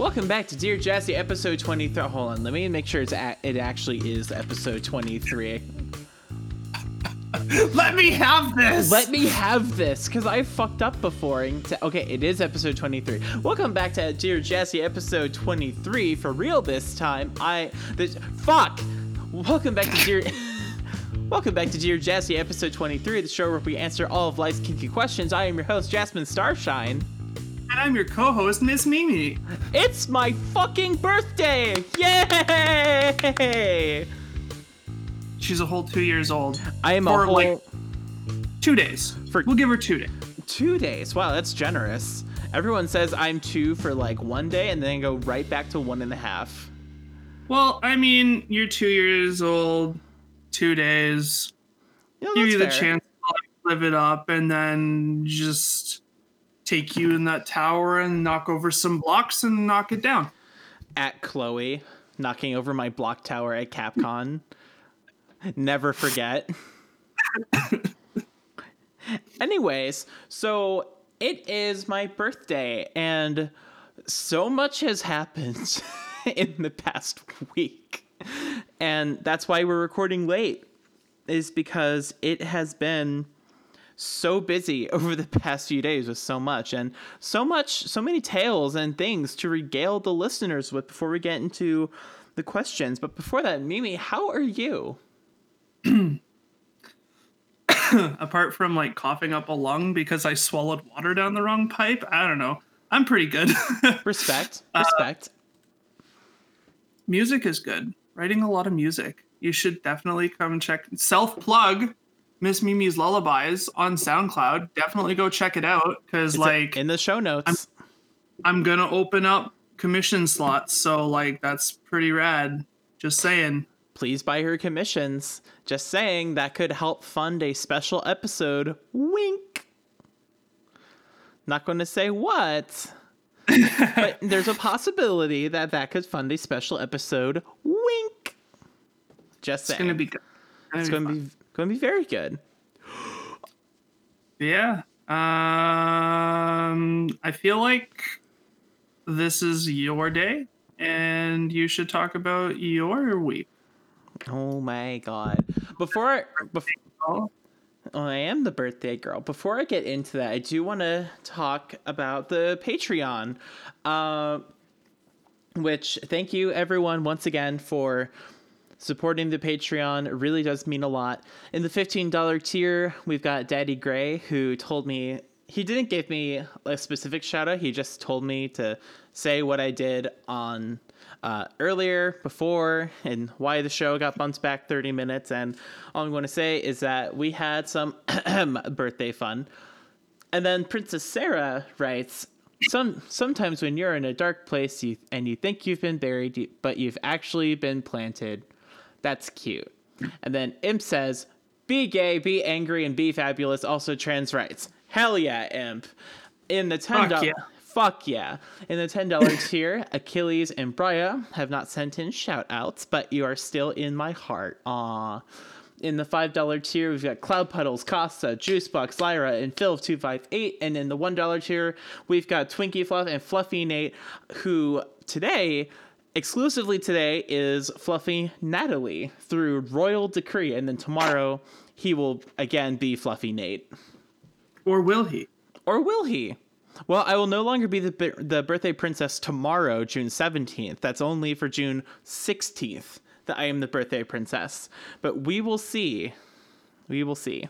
Welcome back to Dear Jazzy, episode 23. Hold on, let me make sure it's it actually is episode 23. Let me have this. Let me have this, because I fucked up before. Okay, it is episode 23. Welcome back to Dear Jazzy, episode 23. For real this time. I. This, fuck! Welcome back to Dear. Welcome back to Dear Jazzy, episode 23, the show where we answer all of life's kinky questions. I am your host, Jasmine Starshine. I'm your co-host, Miss Mimi. It's my fucking birthday! Yay! She's a whole two years old. I am a For, whole like- Two days. For- we'll give her two days. two days. Wow, that's generous. Everyone says I'm two for like one day and then go right back to one and a half. Well, I mean, you're two years old, two days. Yeah, Give you the fair. chance to live it up, and then just take you in that tower and knock over some blocks and knock it down. At Chloe, knocking over my block tower at Capcom. Never forget. Anyways, so it is my birthday, and so much has happened in the past week. And that's why we're recording late, is because it has been so busy over the past few days with so much and so much so many tales and things to regale the listeners with before we get into the questions but before that mimi how are you Apart from like coughing up a lung because I swallowed water down the wrong pipe, I don't know. I'm pretty good. respect Uh, respect music is good. Writing a lot of music. You should definitely come check self plug Miss Mimi's Lullabies on SoundCloud. Definitely go check it out because like in the show notes I'm gonna open up commission slots, so like that's pretty rad. Just saying. please buy her commissions just saying that could help fund a special episode wink not going to say what but there's a possibility that that could fund a special episode wink just saying. It's gonna be good. it's going to be going to be very good Yeah. Um I feel like this is your day and you should talk about your week. oh my god before I, bef- Oh, Oh, I am the birthday girl. Before I get into that, I do want to talk about the Patreon. Uh, which, thank you everyone once again for supporting the Patreon. Really does mean a lot. In the $15 tier, we've got Daddy Gray, who told me he didn't give me a specific shout out. He just told me to say what I did on uh, earlier, before, and why the show got bumped back 30 minutes. And all I'm going to say is that we had some birthday fun. And then Princess Sarah writes, "Some sometimes when you're in a dark place you, and you think you've been buried, but you've actually been planted. That's cute." And then Imp says, "Be gay, be angry, and be fabulous." Also trans rights. Hell yeah, Imp. In the ten Fuck dollars. yeah. Fuck yeah. In the $10 tier, Achilles and Brya have not sent in shout outs, but you are still in my heart. Aw. In the $5 tier, we've got Cloud Puddles, Costa, Juicebox, Lyra, and Phil258. And in the $1 tier, we've got Twinkie Fluff and Fluffy Nate, who today, exclusively today, is Fluffy Natalie through royal decree. And then tomorrow, he will again be Fluffy Nate. or will he? Or will he? Well, I will no longer be the the birthday princess tomorrow, June 17th. That's only for June 16th that I am the birthday princess. But we will see. We will see.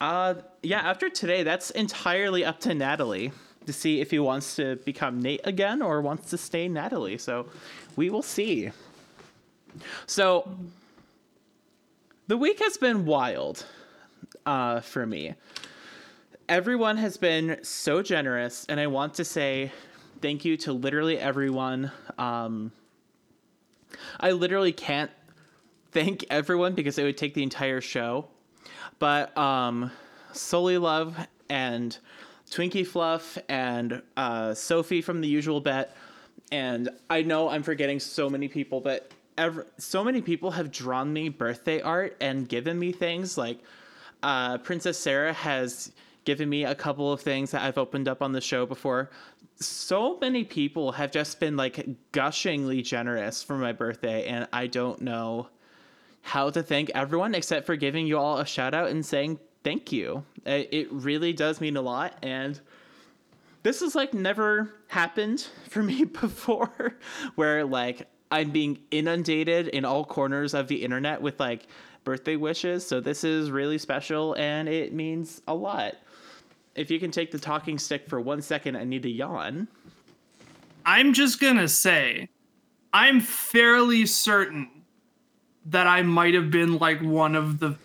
Uh yeah, after today, that's entirely up to Natalie to see if he wants to become Nate again or wants to stay Natalie. So, we will see. So, the week has been wild uh for me everyone has been so generous and i want to say thank you to literally everyone um i literally can't thank everyone because it would take the entire show. But um, Solely Love and Twinkie Fluff and uh, Sophie from the Usual Bet, and I know I'm forgetting so many people, but so many people have drawn me birthday art and given me things like uh, Princess Sarah has given me a couple of things that I've opened up on the show before. So many people have just been like gushingly generous for my birthday, and I don't know how to thank everyone except for giving you all a shout out and saying thank you. It, really does mean a lot, and this has like never happened for me before, where like I'm being inundated in all corners of the internet with like birthday wishes. So this is really special, and it means a lot if you can take the talking stick for one second, I need to yawn. I'm just gonna say, I'm fairly certain that I might have been like one of the.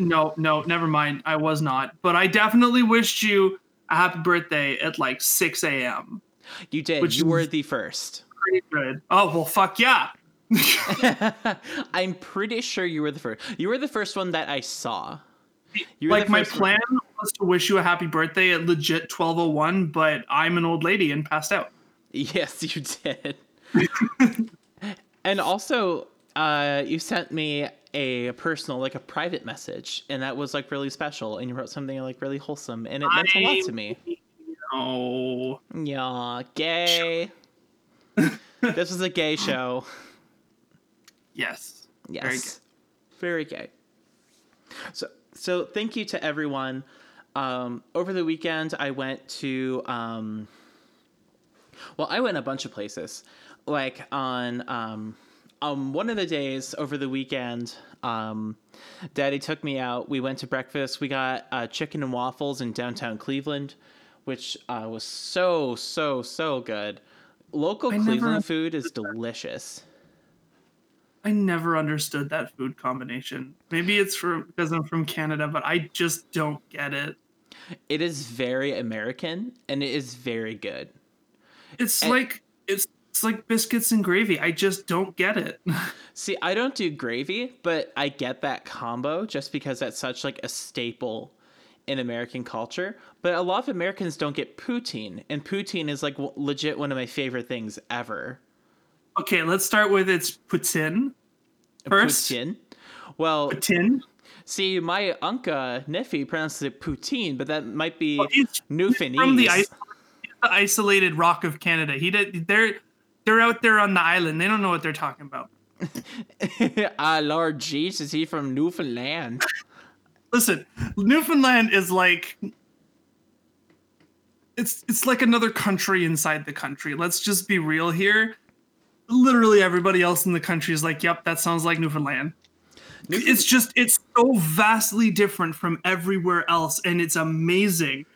No, no, never mind. I was not. But I definitely wished you a happy birthday at like 6 a.m. You did. Which you were the first. Pretty good. Oh, well, fuck yeah. I'm pretty sure you were the first. You were the first one that I saw. Like my plan one. was to wish you a happy birthday at legit 1201, but I'm an old lady and passed out. Yes, you did. and also, uh, you sent me a personal, like a private message, and that was like really special. And you wrote something like really wholesome, and it meant a lot to me. Oh, yeah, gay. this was a gay show. Yes. Yes. Very gay. Very gay. So so thank you to everyone. Um, over the weekend, I went to, um, well, I went a bunch of places. Like on um, um, one of the days over the weekend, um, Daddy took me out. We went to breakfast. We got uh, chicken and waffles in downtown Cleveland, which uh, was so, so, so good. Local I Cleveland food is delicious. I never understood that food combination. Maybe it's for because I'm from Canada, but I just don't get it. It is very American and it is very good. It's and, like it's it's like biscuits and gravy. I just don't get it. see, I don't do gravy, but I get that combo just because that's such like a staple in American culture. But a lot of Americans don't get poutine, and poutine is like legit one of my favorite things ever. Okay, let's start with its poutine First. Putin. Well, Putin. See, my unca Niffy pronounces it poutine, but that might be well, Newfoundland. From the, the, isolated rock of Canada, he did. They're they're out there on the island. They don't know what they're talking about. ah, Lord Jesus, he from Newfoundland. Listen, Newfoundland is like it's it's like another country inside the country. Let's just be real here literally everybody else in the country is like, "Yep, that sounds like Newfoundland." It's just it's so vastly different from everywhere else, and it's amazing.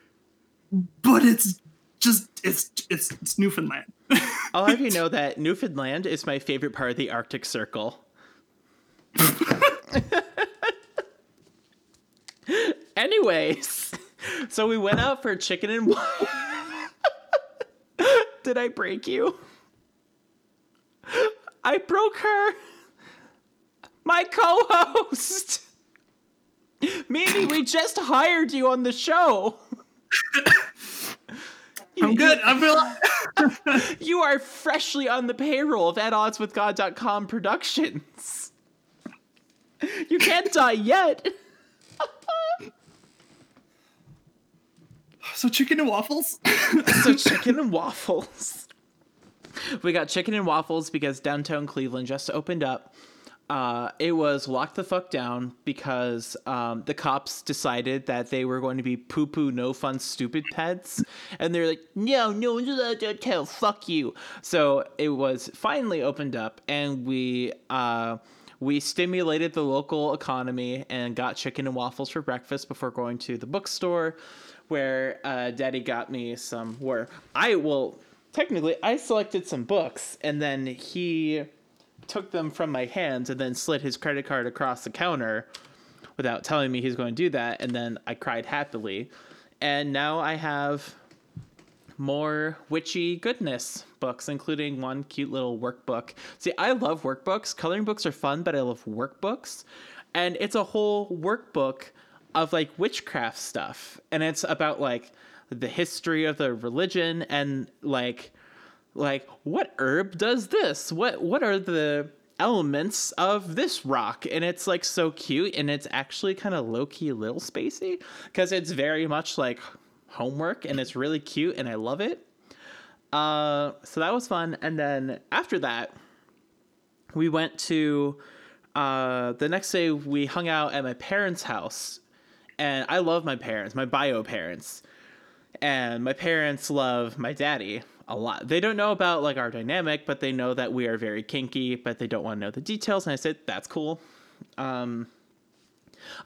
But it's just it's it's, it's Newfoundland. I'll have you know that Newfoundland is my favorite part of the Arctic Circle. Anyways, so we went out for chicken and. Wine. Did I break you? I broke her. My co-host. Mimi, we just hired you on the show. I'm good. I feel you are freshly on the payroll of at odds with God.com productions. You can't die yet. so chicken and waffles? so chicken and waffles we got chicken and waffles because downtown Cleveland just opened up. Uh, it was locked the fuck down because um, the cops decided that they were going to be poo poo, no fun, stupid pets. And they're like, no, no, no, no, fuck you. So it was finally opened up, and we. Uh, we stimulated the local economy and got chicken and waffles for breakfast before going to the bookstore where uh, daddy got me some where i will technically I selected some books and then he took them from my hands and then slid his credit card across the counter without telling me he's going to do that and then I cried happily. And now I have more witchy goodness books, including one cute little workbook. See, I love workbooks. Coloring books are fun, but I love workbooks. And it's a whole workbook of like witchcraft stuff. And it's about like the history of the religion and like like what herb does this? What what are the elements of this rock? And it's like so cute and it's actually kind of low-key little spacey because it's very much like homework and it's really cute and i love it. Uh, so that was fun and then after that we went to uh, the next day we hung out at my parents house and i love my parents my bio parents and my parents love my daddy a lot. They don't know about like our dynamic, but they know that we are very kinky, but they don't want to know the details. And I said, that's cool. Um,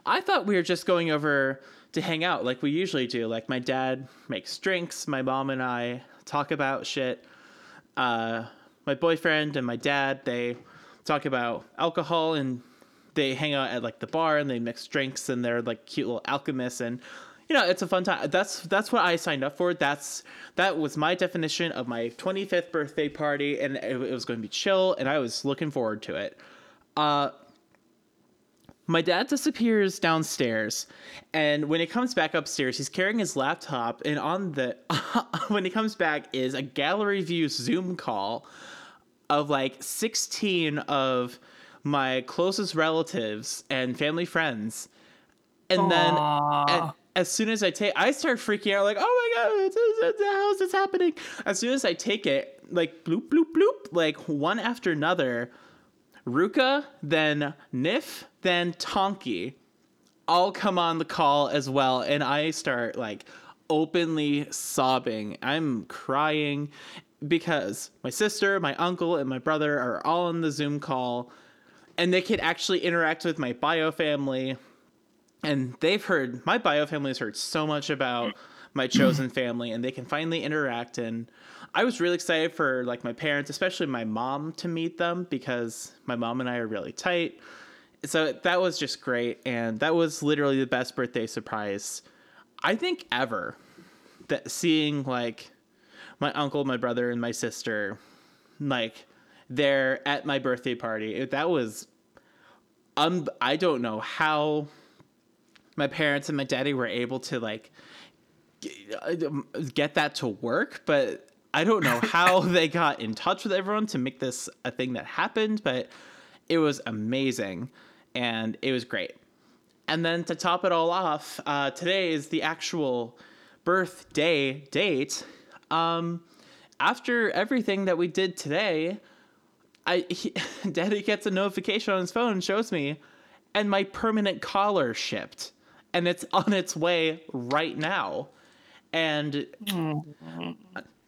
I thought we were just going over to hang out like we usually do. Like my dad makes drinks, my mom and I talk about shit. Uh, my boyfriend and my dad, they talk about alcohol and they hang out at like the bar and they mix drinks and they're like cute little alchemists and you know, it's a fun time. That's that's what I signed up for. That's that was my definition of my 25th birthday party, and it, it was going to be chill, and I was looking forward to it. Uh, my dad disappears downstairs, and when he comes back upstairs, he's carrying his laptop, and on the when he comes back is a gallery view Zoom call of like 16 of my closest relatives and family friends and Aww. then and, as soon as I take, I start freaking out like, oh my god, it's, it's, how is this happening? As soon as I take it, like bloop bloop bloop, like one after another, Ruka, then Nif, then Tonki, all come on the call as well, and I start like openly sobbing. I'm crying because my sister, my uncle, and my brother are all on the Zoom call, and they could actually interact with my bio family and they've heard my bio family has heard so much about my chosen family and they can finally interact and i was really excited for like my parents especially my mom to meet them because my mom and i are really tight. So that was just great and that was literally the best birthday surprise i think ever. That seeing like my uncle my brother and my sister like there at my birthday party that was um i don't know how my parents and my daddy were able to like get that to work, but I don't know how they got in touch with everyone to make this a thing that happened, but it was amazing and it was great. And then to top it all off, uh, today is the actual birthday date. Um, after everything that we did today, I he, Daddy gets a notification on his phone and shows me, and my permanent collar shipped and it's on its way right now. And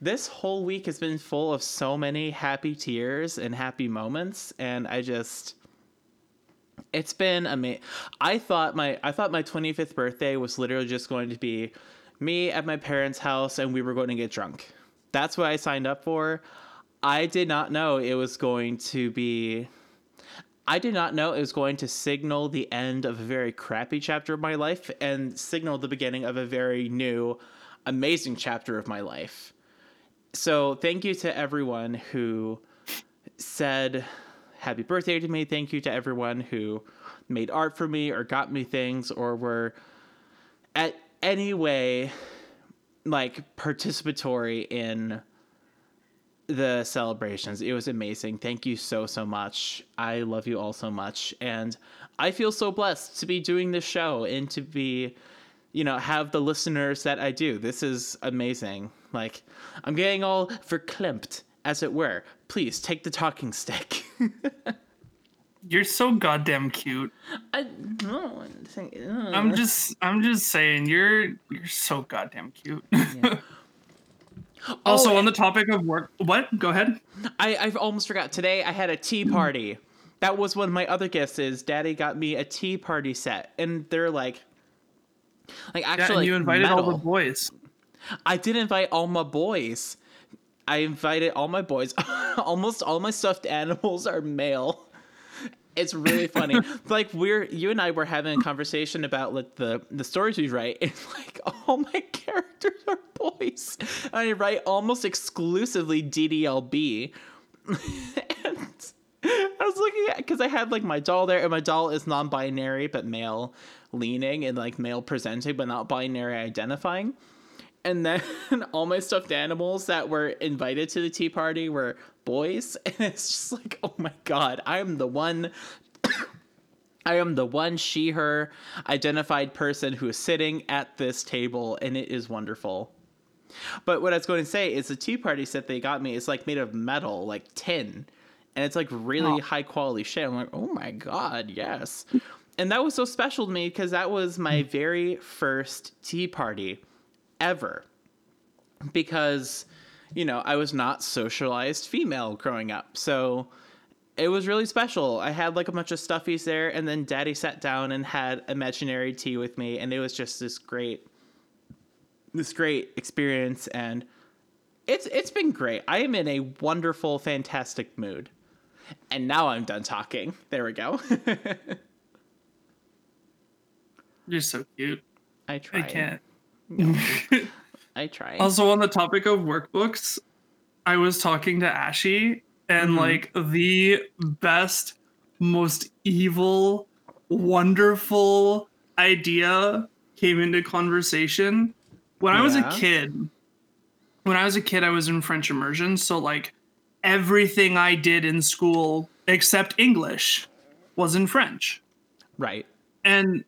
this whole week has been full of so many happy tears and happy moments and I just it's been amazing. I thought my I thought my 25th birthday was literally just going to be me at my parents' house and we were going to get drunk. That's what I signed up for. I did not know it was going to be I did not know it was going to signal the end of a very crappy chapter of my life and signal the beginning of a very new, amazing chapter of my life. So, thank you to everyone who said happy birthday to me. Thank you to everyone who made art for me or got me things or were at any way like participatory in the celebrations. It was amazing. Thank you so, so much. I love you all so much. And I feel so blessed to be doing this show and to be, you know, have the listeners that I do. This is amazing. Like, I'm getting all verklempt, as it were. Please take the talking stick. You're so goddamn cute. I no, I'm just I'm just saying you're you're so goddamn cute. Yeah. Oh, also, oh, on the topic of work, what? Go ahead. I I almost forgot. Today I had a tea mm-hmm. party. that was one of my other gifts. Is Daddy got me a tea party set, and they're like, like actually, yeah, you invited metal. all the boys. I did invite all my boys. I invited all my boys. Almost all my stuffed animals are male. It's really funny. like we're you and I were having a conversation about like the the stories we write. It's like all my characters are boys. I write almost exclusively DDLB. and I was looking at because I had like my doll there, and my doll is non-binary but male leaning and like male presenting, but not binary identifying. And then all my stuffed animals that were invited to the tea party were boys, and it's just like, oh my god, I'm the one. I am the one she her identified person who is sitting at this table, and it is wonderful. But what I was going to say is the tea party set they got me is like made of metal, like tin, and it's like really Oh. high quality shit. I'm like, oh my god, yes. And that was so special to me because that was my very first tea party ever. Because, you know, I was not socialized female growing up. So it was really special. I had like a bunch of stuffies there, and then daddy sat down and had imaginary tea with me, and it was just this great this great experience and it's it's been great. I am in a wonderful, fantastic mood. And now I'm done talking. There we go. You're so cute. I try. I can't. I try. Also, on the topic of workbooks, I was talking to Ashy, and Mhm. like the best, most evil, wonderful idea came into conversation when I was a kid. When I was a kid, I was in French immersion, so like everything I did in school except English was in French right. and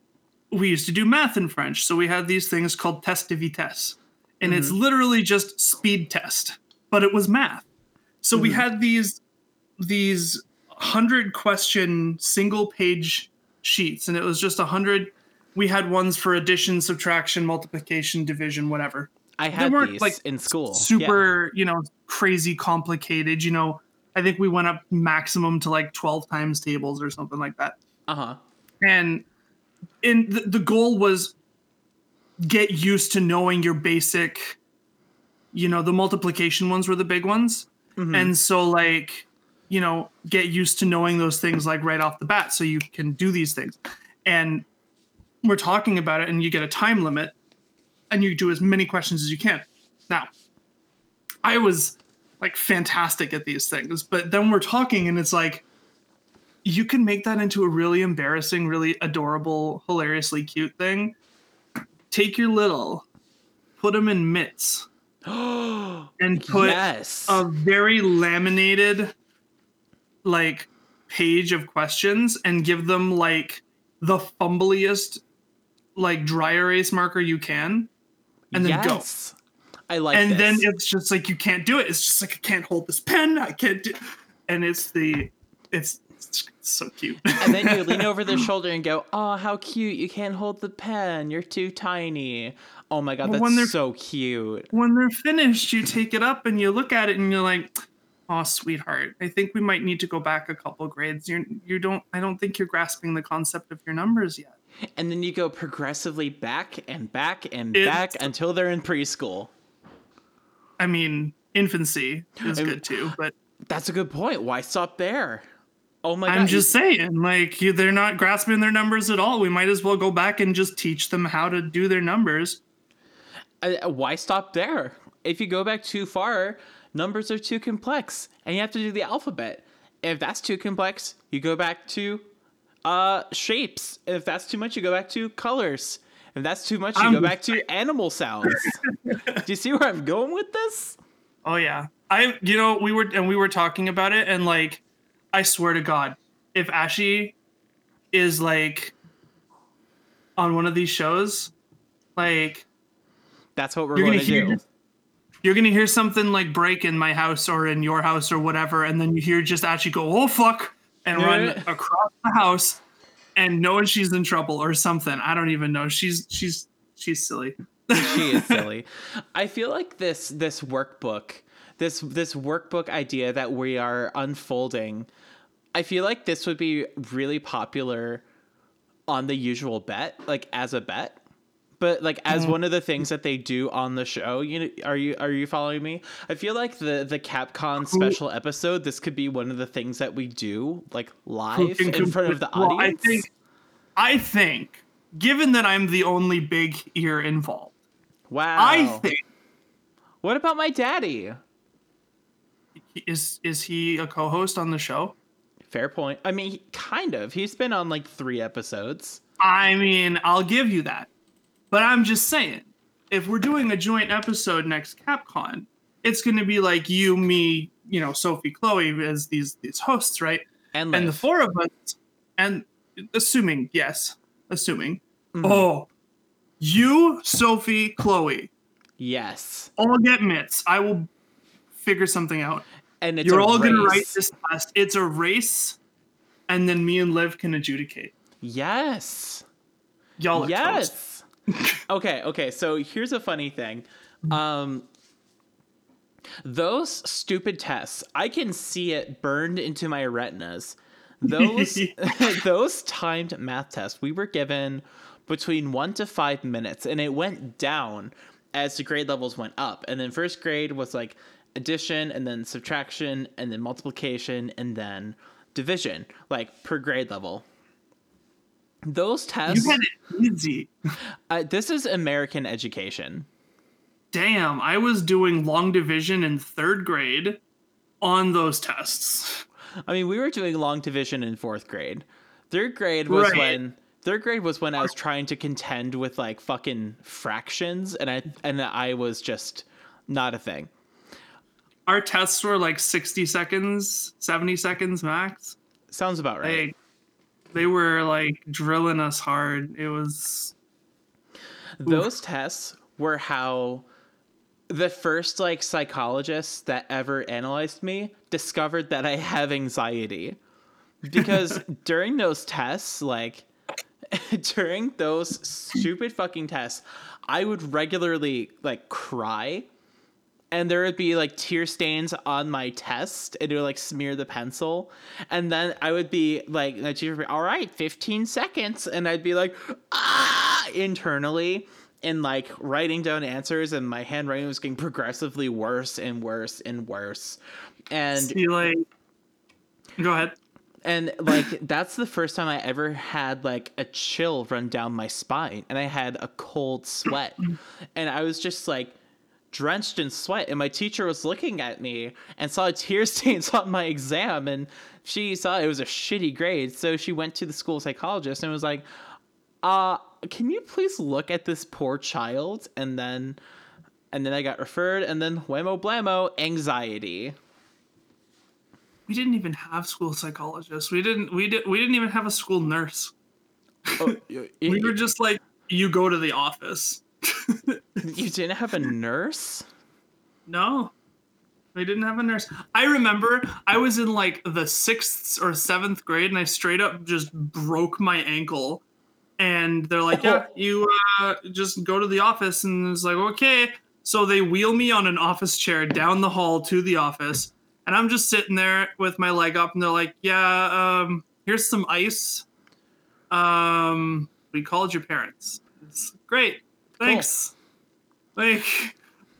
we used to do math in French. So we had these things called test de vitesse. And it's literally just speed test, but it was math. So we had these these 100 question single page sheets and it was just 100 we had ones for addition, subtraction, multiplication, division, whatever. I had weren't, these like, in school. Super, you know, crazy complicated, you know. I think we went up maximum to like 12 times tables or something like that Uh huh. and and the, the goal was get used to knowing your basic you know the multiplication ones were the big ones. Mm-hmm. And so like you know get used to knowing those things like right off the bat so you can do these things. And we're talking about it and you get a time limit and you do as many questions as you can. Now i was like fantastic at these things but then we're talking and it's like you can make that into a really embarrassing, really adorable, hilariously cute thing. Take your little, put them in mitts, and put yes. a very laminated, like, page of questions and give them, like, the fumbliest, like, dry erase marker you can, and then go. I like and this. then it's just like you can't do it. It's just like I can't hold this pen. I can't do, and it's the it's, it's so cute. and then you lean over their shoulder and go, "Oh, how cute! You can't hold the pen. You're too tiny." Oh my god, But when that's they're- so cute. when they're finished, you take it up and you look at it and you're like, "Oh, sweetheart, I think we might need to go back a couple grades. You you don't. I don't think you're grasping the concept of your numbers yet." And then you go progressively back and back and It's- back until they're in preschool. I mean, infancy is I'm- good too, but That's a good point. Why stop there? Oh my god. I'm just saying, like, they're not grasping their numbers at all. We might as well go back and just teach them how to do their numbers. uh, why stop there? If you go back too far, numbers are too complex and you have to do the alphabet. If that's too complex, you go back to uh shapes. If that's too much, you go back to colors. If that's too much, you I'm go back to animal sounds. do you see where I'm going with this? Oh yeah. I you know, we were and we were talking about it and like I swear to god, if Ashy is like on one of these shows, like That's what we're going gonna to hear do. you're gonna hear something like break in my house or in your house or whatever, and then you hear just Ashy go, oh fuck, and run across the house and knowing she's in trouble or something. I don't even know. She's she's she's silly. she is silly. I feel like this this workbook, this this workbook idea that we are unfolding, I feel like this would be really popular on the usual bet, like as a bet. But like as mm-hmm. one of the things that they do on the show, you know, are you are you following me? I feel like the the Capcom special episode, this could be one of the things that we do like live in front of the Well, audience. I think, I think, given that I'm the only big ear involved, Wow. I think What about my daddy? is is he a co-host on the show? Fair point. I mean, kind of. He's been on like three episodes. I mean, I'll give you that. But I'm just saying, if we're doing a joint episode next Capcom, it's going to be like you, me, you know, Sophie, Chloe as these these hosts, right? And, And the four of us, and assuming, yes, assuming, Mhm. oh, you, Sophie, Chloe, yes. all get mitts. I will figure something out. And it's You're all going to race. write this test. It's a race, and then me and Liv can adjudicate. Yes. Y'all. Yes. okay, okay. So here's a funny thing. Um those stupid tests, I can see it burned into my retinas. Those those timed math tests, we were given between 1 to 5 minutes and it went down as the grade levels went up. And then first grade was like addition and then subtraction and then multiplication and then division, like per grade level. Those tests You had it easy. uh, this is American education. Damn, I was doing long division in third grade on those tests. I mean, we were doing long division in fourth grade. Third grade was Right. when third grade was when I was trying to contend with like fucking fractions, and I and I was just not a thing. Our tests were like 60 seconds, 70 seconds max. Sounds about right. They, they were like drilling us hard. It was Those tests were how the first like psychologist that ever analyzed me discovered that I have anxiety. Because during those tests, like during those stupid fucking tests, I would regularly like cry and there would be like tear stains on my test and it would like smear the pencil and then i would be like teacher would be all right 15 seconds and i'd be like ah internally and like writing down answers and my handwriting was getting progressively worse and worse and worse and see like Go ahead. and like that's the first time I ever had like a chill run down my spine and I had a cold sweat. and I was just like drenched in sweat and my teacher was looking at me and saw tear stains on my exam and she saw it was a shitty grade. So she went to the school psychologist and was like, "Uh, can you please look at this poor child?" And then and then I got referred and then whammo blammo anxiety. We didn't even have school psychologists. We didn't we did we didn't even have a school nurse. Oh, We were just like you go to the office. You didn't have a nurse? No. They didn't have a nurse. I remember I was in like the sixth or seventh grade and I straight up just broke my ankle. And they're like, yeah, you uh, just go to the office. And it's like, okay. So they wheel me on an office chair down the hall to the office. And I'm just sitting there with my leg up. And they're like, yeah, um, here's some ice. Um, we called your parents. It's great. Thanks. Like,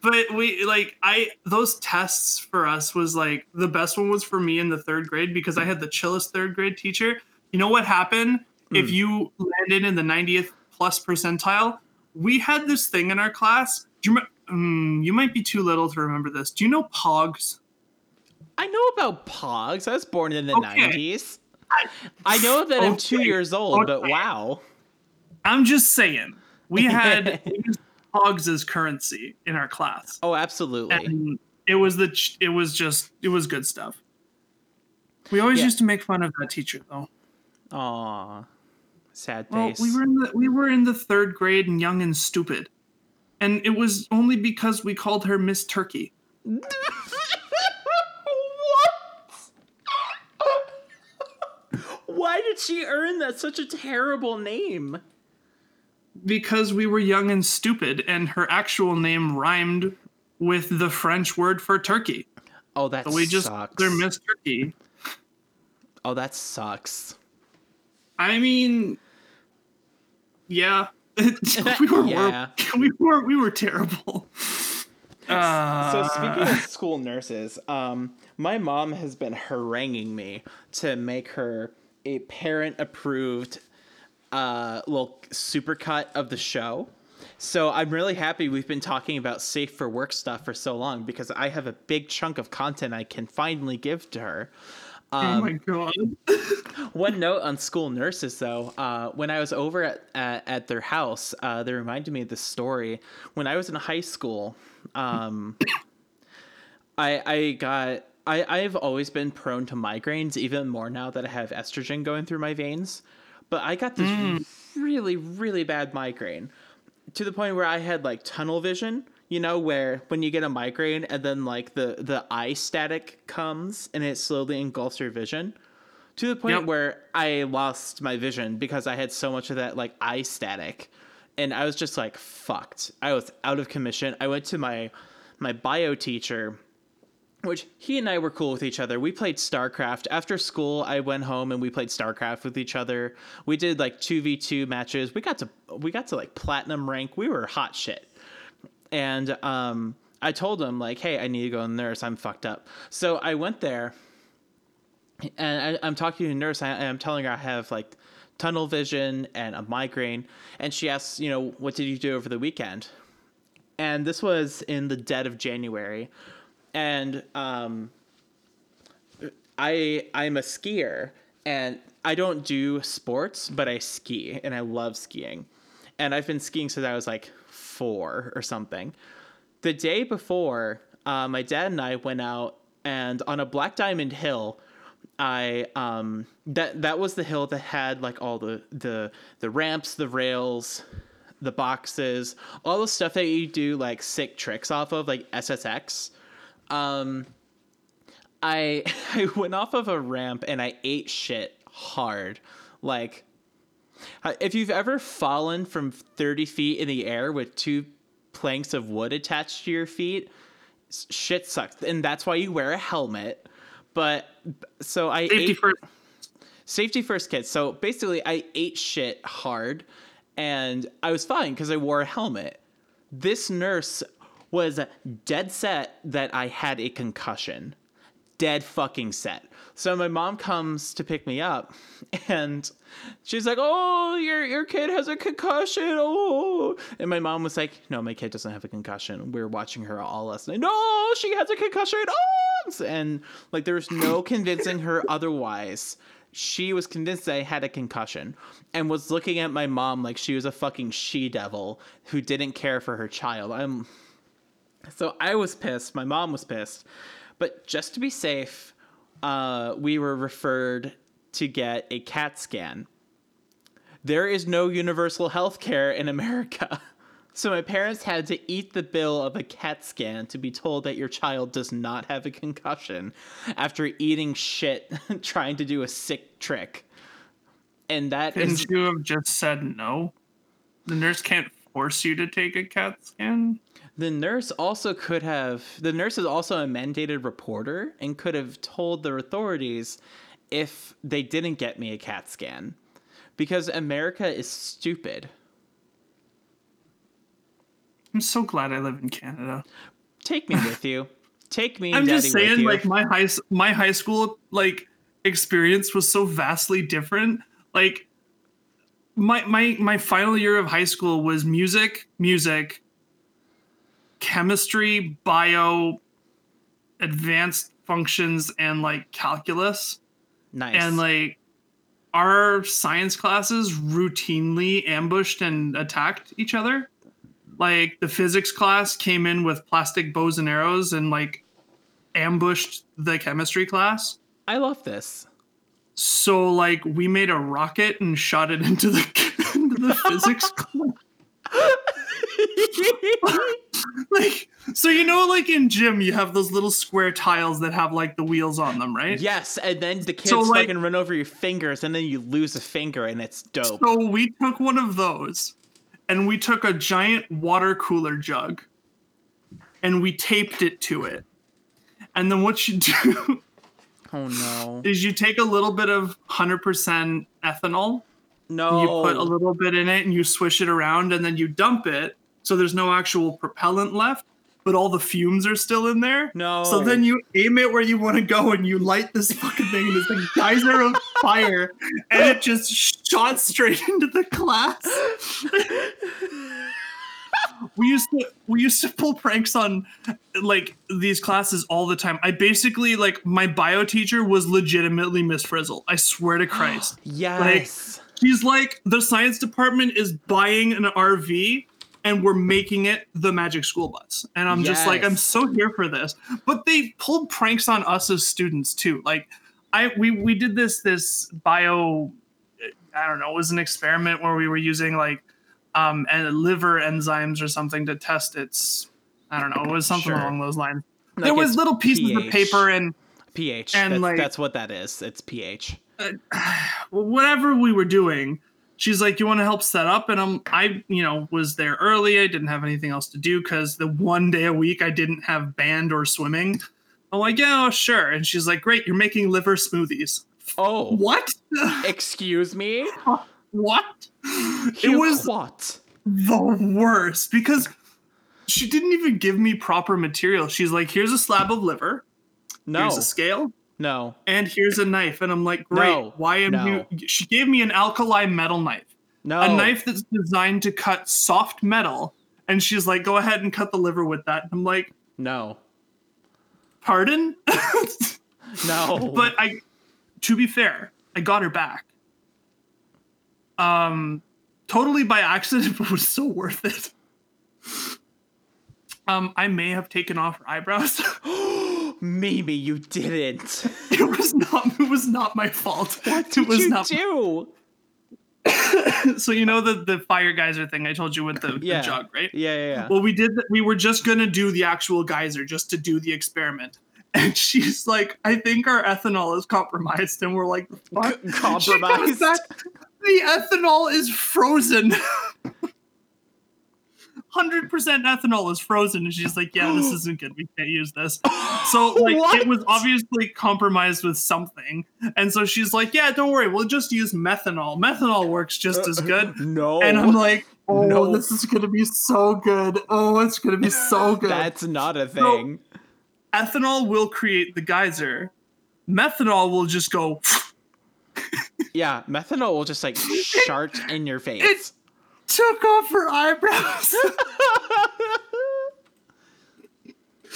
but we like I those tests for us was like the best one was for me in the third grade because I had the chillest third grade teacher. You know what happened if you landed in the 90th plus percentile? We had this thing in our class. Do you? Mm, you might be too little to remember this. Do you know Pogs? I know about Pogs. I was born in the Okay. 90s. I know that I'm two years old, but wow. I'm just saying. We had Pogs as currency in our class. Oh, absolutely. and it was the ch- it was just it was good stuff. We always Yeah. used to make fun of that teacher though. Aw. Sad Well, face. we were in the we were in the third grade and young and stupid, and it was only because we called her Miss Turkey. what? Why did she earn that such a terrible name? Because we were young and stupid, and her actual name rhymed with the French word for turkey. Oh, that So we just sucks. they're Miss Turkey. oh, that sucks. I mean, yeah, we were Yeah. we were we were terrible. Uh, So speaking of school nurses, um, my mom has been haranguing me to make her a parent-approved uh, little supercut of the show. so I'm really happy we've been talking about safe for work stuff for so long because I have a big chunk of content I can finally give to her. oh my god. One note on school nurses, though, uh, when I was over at, at, at their house, uh, they reminded me of this story. When I was in high school, um, I I got I I've always been prone to migraines, even more now that I have estrogen going through my veins. But I got this mm. really really bad migraine to the point where I had like tunnel vision. You know, where when you get a migraine and then like the the eye static comes and it slowly engulfs your vision to the point Yep. where I lost my vision because I had so much of that like eye static, and I was just like fucked. I was out of commission. I went to my my bio teacher, which he and I were cool with each other. We played StarCraft after school. I went home and we played StarCraft with each other. We did like two v two matches. We got to we got to like platinum rank. We were hot shit and um, I told him like, "Hey, I need to go to the nurse. I'm fucked up." So I went there, and I, I'm talking to the nurse. I'm telling her I have like tunnel vision and a migraine, and she asks, "You know, what did you do over the weekend?" And this was in the dead of January, and um, I I'm a skier and I don't do sports, but I ski and I love skiing. And I've been skiing since I was like four or something. The day before, uh, my dad and I went out and on a Black Diamond Hill, I um that that was the hill that had like all the the the ramps, the rails, the boxes, all the stuff that you do like sick tricks off of, like SSX. Um, I I went off of a ramp and I ate shit hard. Like, uh, if you've ever fallen from 30 feet in the air with two planks of wood attached to your feet, shit sucks. And that's why you wear a helmet. But so I Safety ate, first. safety first kids. So basically, I ate shit hard, and I was fine because I wore a helmet. This nurse was dead set that I had a concussion, dead fucking set. So my mom comes to pick me up, and she's like, "Oh, your your kid has a concussion." Oh, and my mom was like, "No, my kid doesn't have a concussion. We are watching her all last night. No, she has a concussion." Oh, and like there was no convincing her otherwise. She was convinced that I had a concussion and was looking at my mom like she was a fucking she devil who didn't care for her child. I'm so I was pissed. My mom was pissed. But just to be safe, uh, we were referred to get a CAT scan. There is no universal health care in America. So my parents had to eat the bill of a CAT scan to be told that your child does not have a concussion after eating shit trying to do a sick trick. And that is Couldn't you have just said no? The nurse can't force you to take a CAT scan. The nurse also could have. The nurse is also a mandated reporter and could have told the authorities if they didn't get me a CAT scan. Because America is stupid. I'm so glad I live in Canada. Take me with you. Take me. I'm just saying, like my high my high school like experience was so vastly different. Like my my my final year of high school was music, music, chemistry, bio, advanced functions, and like calculus. nice. And like our science classes routinely ambushed and attacked each other. Like the physics class came in with plastic bows and arrows and like ambushed the chemistry class. I love this. So like we made a rocket and shot it into the into the physics class. like so you know like in gym you have those little square tiles that have like the wheels on them, right? yes, and then the kids So, like- fucking run over your fingers, and then you lose a finger, and it's dope. So we took one of those and we took a giant water cooler jug and we taped it to it. And then what you do oh no. is you take a little bit of 100% ethanol, No. you put a little bit in it and you swish it around and then you dump it so there's no actual propellant left, but all the fumes are still in there. No. So then you aim it where you want to go and you light this fucking thing and it's like geyser of fire and it just shot straight into the class. we used to we used to pull pranks on like these classes all the time. I basically like my bio teacher was legitimately Miss Frizzle. I swear to Christ. Yes. Like, She's like the science department is buying an RV and we're making it the magic school bus. And I'm just like I'm so here for this. But they pulled pranks on us as students too. Like I we we did this this bio I don't know, it was an experiment where we were using like um and liver enzymes or something to test its I don't know, it was something Sure. along those lines. Like there was little pieces of paper and pH. And, that's, like- that's what that is. It's pH. whatever we were doing she's like you want to help set up? And i'm i you know was there early. I didn't have anything else to do because the one day a week i didn't have band or swimming. I'm like yeah oh, sure. And she's like great you're making liver smoothies. Oh, what? Excuse me. what? It was what? the worst because she didn't even give me proper material. She's like here's a slab of liver. No, here's a scale no, and here's a knife and i'm like great. No, why am no. you she gave me an alkali metal knife. No. a knife that's designed to cut soft metal. And she's like go ahead and cut the liver with that. I'm like No, pardon? No. but i to be fair i got her back. Um totally by accident but was so worth it. Um i may have taken off her eyebrows Mimi, you didn't. it was not it was not my fault What it did was you not do? so you know the the fire geyser thing i told you with the, Yeah. the jug right Yeah, yeah, yeah. Well, we did. th- We were just gonna do the actual geyser, just to do the experiment. And she's like, "I think our ethanol is compromised," and we're like, "The fuck?" C- compromised? the ethanol is frozen. Hundred percent ethanol is frozen, and she's like, "Yeah, this isn't good. We can't use this." So like, What? it was obviously compromised with something, and so she's like, "Yeah, don't worry. We'll just use methanol. Methanol works just as good." Uh, no, And I'm like, oh, No. this is gonna be so good. Oh, it's gonna be so good. that's not a thing. Ethanol will create the geyser. Methanol will just go. Yeah, methanol will just like shart in your face. Took off her eyebrows.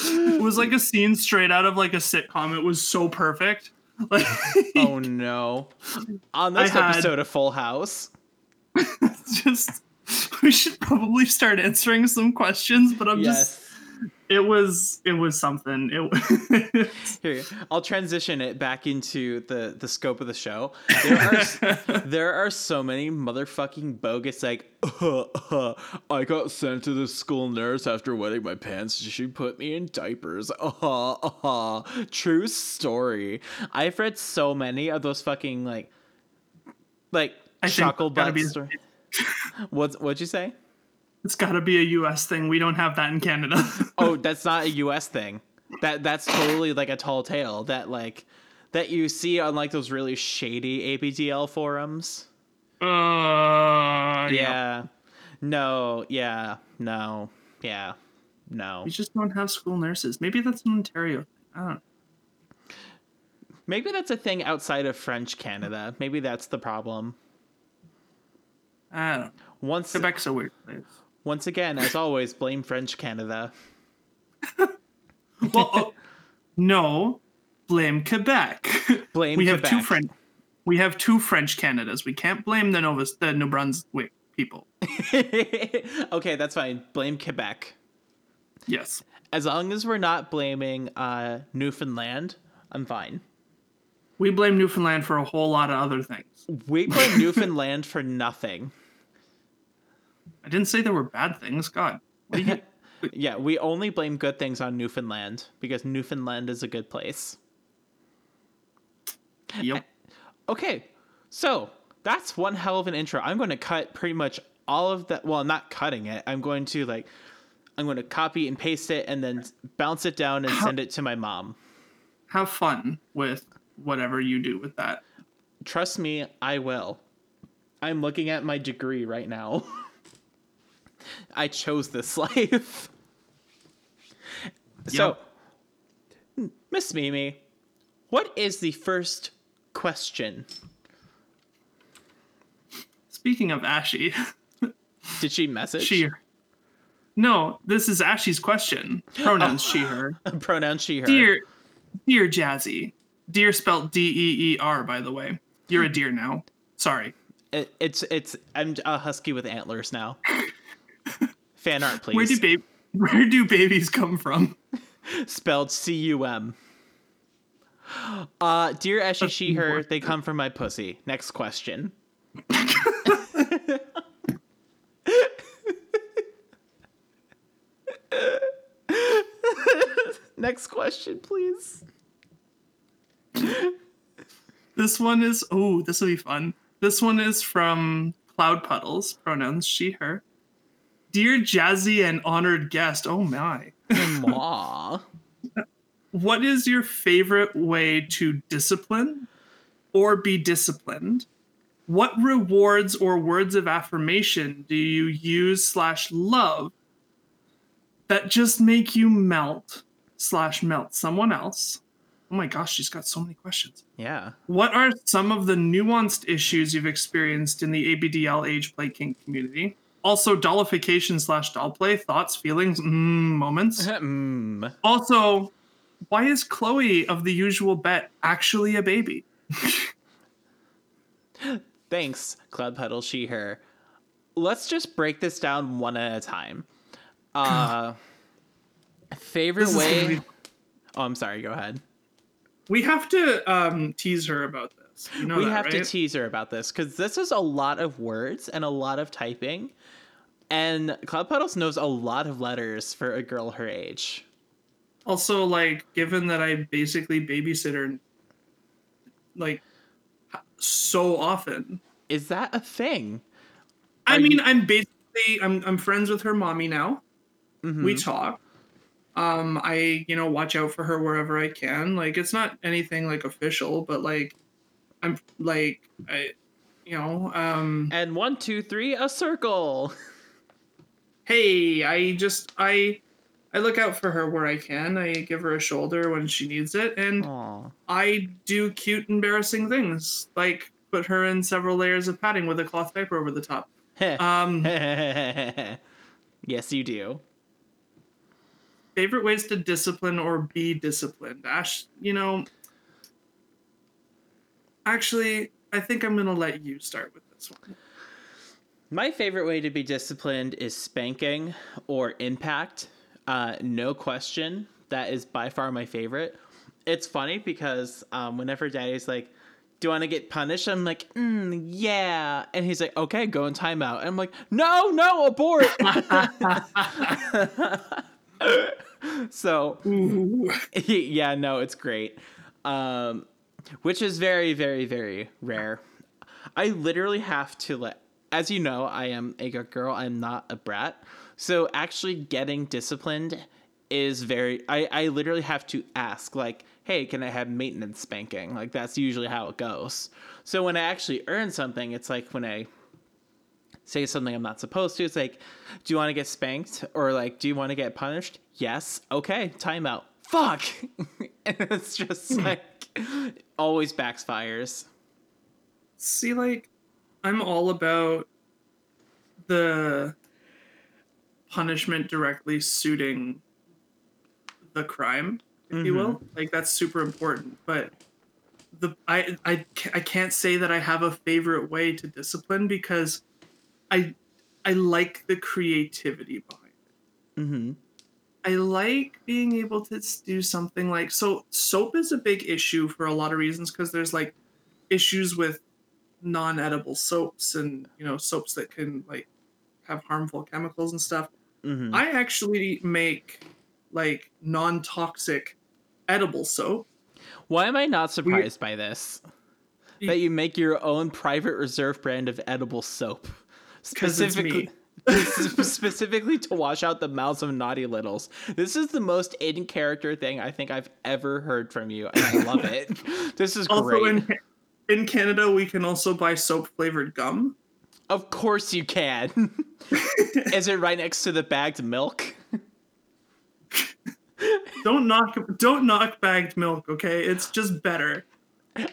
it was like a scene straight out of like a sitcom. It was so perfect. Like, oh no! On this had- episode of Full House, just we should probably start answering some questions. But I'm just, yes. It was, it was something. It. Here, I'll transition it back into the the scope of the show. There are there are so many motherfucking bogus like uh, uh, I got sent to the school nurse after wetting my pants. She put me in diapers. Uh, uh, true story. I've read so many of those fucking like like chuckle butt be- story. What's what'd you say? It's got to be a U.S. thing. We don't have that in Canada. Oh, that's not a US thing. That that's totally like a tall tale that like that you see on like those really shady ABDL forums. uh, Yeah. No, yeah. No. Yeah. No. We just don't have school nurses. Maybe that's in Ontario. I don't. know. Maybe that's a thing outside of French Canada. Maybe that's the problem. I don't. know. Once Quebec's a weird place. Once again, as always, blame French Canada. Well, oh, no, blame Quebec. Blame we have two French. We have two French Canadas. We can't blame the Nova the New Brunswick people. okay, that's fine. Blame Quebec. Yes. As long as we're not blaming uh, Newfoundland, I'm fine. We blame Newfoundland for a whole lot of other things. We blame Newfoundland for nothing. I didn't say there were bad things. God. What do you, Yeah, we only blame good things on Newfoundland because Newfoundland is a good place. yep. Okay, so that's one hell of an intro. I'm going to cut pretty much all of that. Well, I'm not cutting it. I'm going to like, I'm going to copy and paste it and then bounce it down and send it to my mom. Have fun with whatever you do with that. Trust me, I will. I'm looking at my degree right now. I chose this life. So, Miss Mimi, what is the first question? Speaking of Ashy, Did she message? she No, this is Ashy's question. Pronouns oh. she her. Pronouns she her. Dear Dear Jazzy. Dear spelled D E E R, by the way. You're a deer now. Sorry. It, it's it's I'm a husky with antlers now. Fan art, please. Where do babe where do babies come from? Spelled C U M. Uh, dear Ashy, she, her, they come from my pussy. Next question. Next question, please. This one is oh, this will be fun. This one is from Cloud Puddles, pronouns she, her. Dear Jazzy and honored guest, oh my. What is your favorite way to discipline or be disciplined? What rewards or words of affirmation do you use slash love that just make you melt slash melt someone else? Oh my gosh, she's got so many questions. Yeah. What are some of the nuanced issues you've experienced in the ABDL age play kink community? Also, dollification slash doll play, thoughts, feelings, mm, moments. mm. Also, why is Chloe of the usual bet actually a baby? Thanks, Cloud Puddle, she, her. Let's just break this down one at a time. Uh, favorite This way. be- Oh, I'm sorry. Go ahead. We have to um, tease her about this. You know we that, have to tease her about this because this is a lot of words and a lot of typing, and Cloud Puddles knows a lot of letters for a girl her age. also, like, given that I basically babysit her, like, so often. Is that a thing? I mean, you- I'm basically I'm I'm friends with her mommy now. Mhm. we talk um i you know watch out for her wherever i can like it's not anything like official but like i'm like i you know um and one, two, three, a circle. hey i just i i look out for her where i can. I give her a shoulder when she needs it. And Aw. i do cute embarrassing things like put her in several layers of padding with a cloth diaper over the top. Um yes, you do. favorite ways to discipline or be disciplined. Ash you know actually i think i'm gonna let you start with this one My favorite way to be disciplined is spanking or impact. Uh, no question. That is by far my favorite. It's funny because um, whenever daddy's like, Do you want to get punished? I'm like, mm, Yeah. And he's like, Okay, go in timeout. And I'm like, No, no, abort. so Ooh. yeah, no, it's great. Um, which is very, very, very rare. I literally have to let, as you know, I am a good girl. I'm not a brat. So actually getting disciplined is very, I, I literally have to ask, like, hey, can I have maintenance spanking? Like, that's usually how it goes. So when I actually earn something, it's like when I say something I'm not supposed to. It's like, do you want to get spanked? Or like, do you want to get punished? Yes. Okay. Timeout. Fuck. and it's just like always backfires. See, like, I'm all about the punishment directly suiting the crime, if you will. Like, that's super important. But the I, I I can't say that I have a favorite way to discipline because I I like the creativity behind it. Mm-hmm. I like being able to do something like so. Soap is a big issue for a lot of reasons because there's like issues with non-edible soaps and you know soaps that can like have harmful chemicals and stuff. Mm-hmm. I actually make like non-toxic edible soap. Why am I not surprised by this? That you make your own private reserve brand of edible soap. Specifically specifically to wash out the mouths of naughty littles. This is the most in character thing I think I've ever heard from you, and I love it. This is Also great. in in Canada, we can also buy soap flavored gum. Of course you can. is it right next to the bagged milk? Don't knock don't knock bagged milk, okay? It's just better.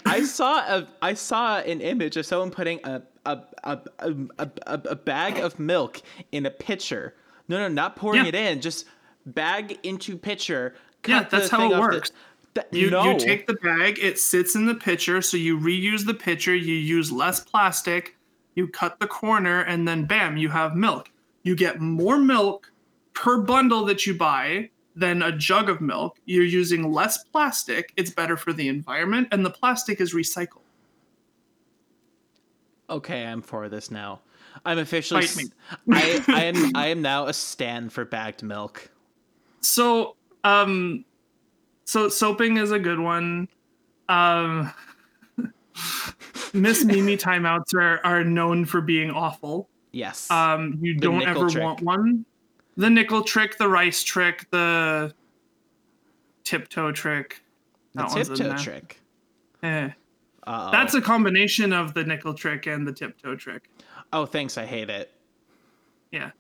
I saw a I saw an image of someone putting a a a, a, a, a, bag of milk in a pitcher No, no, not pouring Yeah. it in. Just bag into pitcher. Yeah, that's how it works. the- works. Th- You no. you take the bag, it sits in the pitcher, so you reuse the pitcher, you use less plastic, you cut the corner, and then bam, you have milk. You get more milk per bundle that you buy than a jug of milk. You're using less plastic. It's better for the environment, and the plastic is recycled. Okay, I'm for this now. I'm officially. Fight s- I I am I am now a stand for bagged milk. So, um, so soaping is a good one. Um, Miss Mimi timeouts are, are known for being awful. Yes. Um, you The don't ever trick. want one. The nickel trick, the rice trick, the tiptoe trick. the That in tiptoe trick. Eh. Uh-oh. That's a combination of the nickel trick and the tiptoe trick. Oh, thanks. I hate it. Yeah.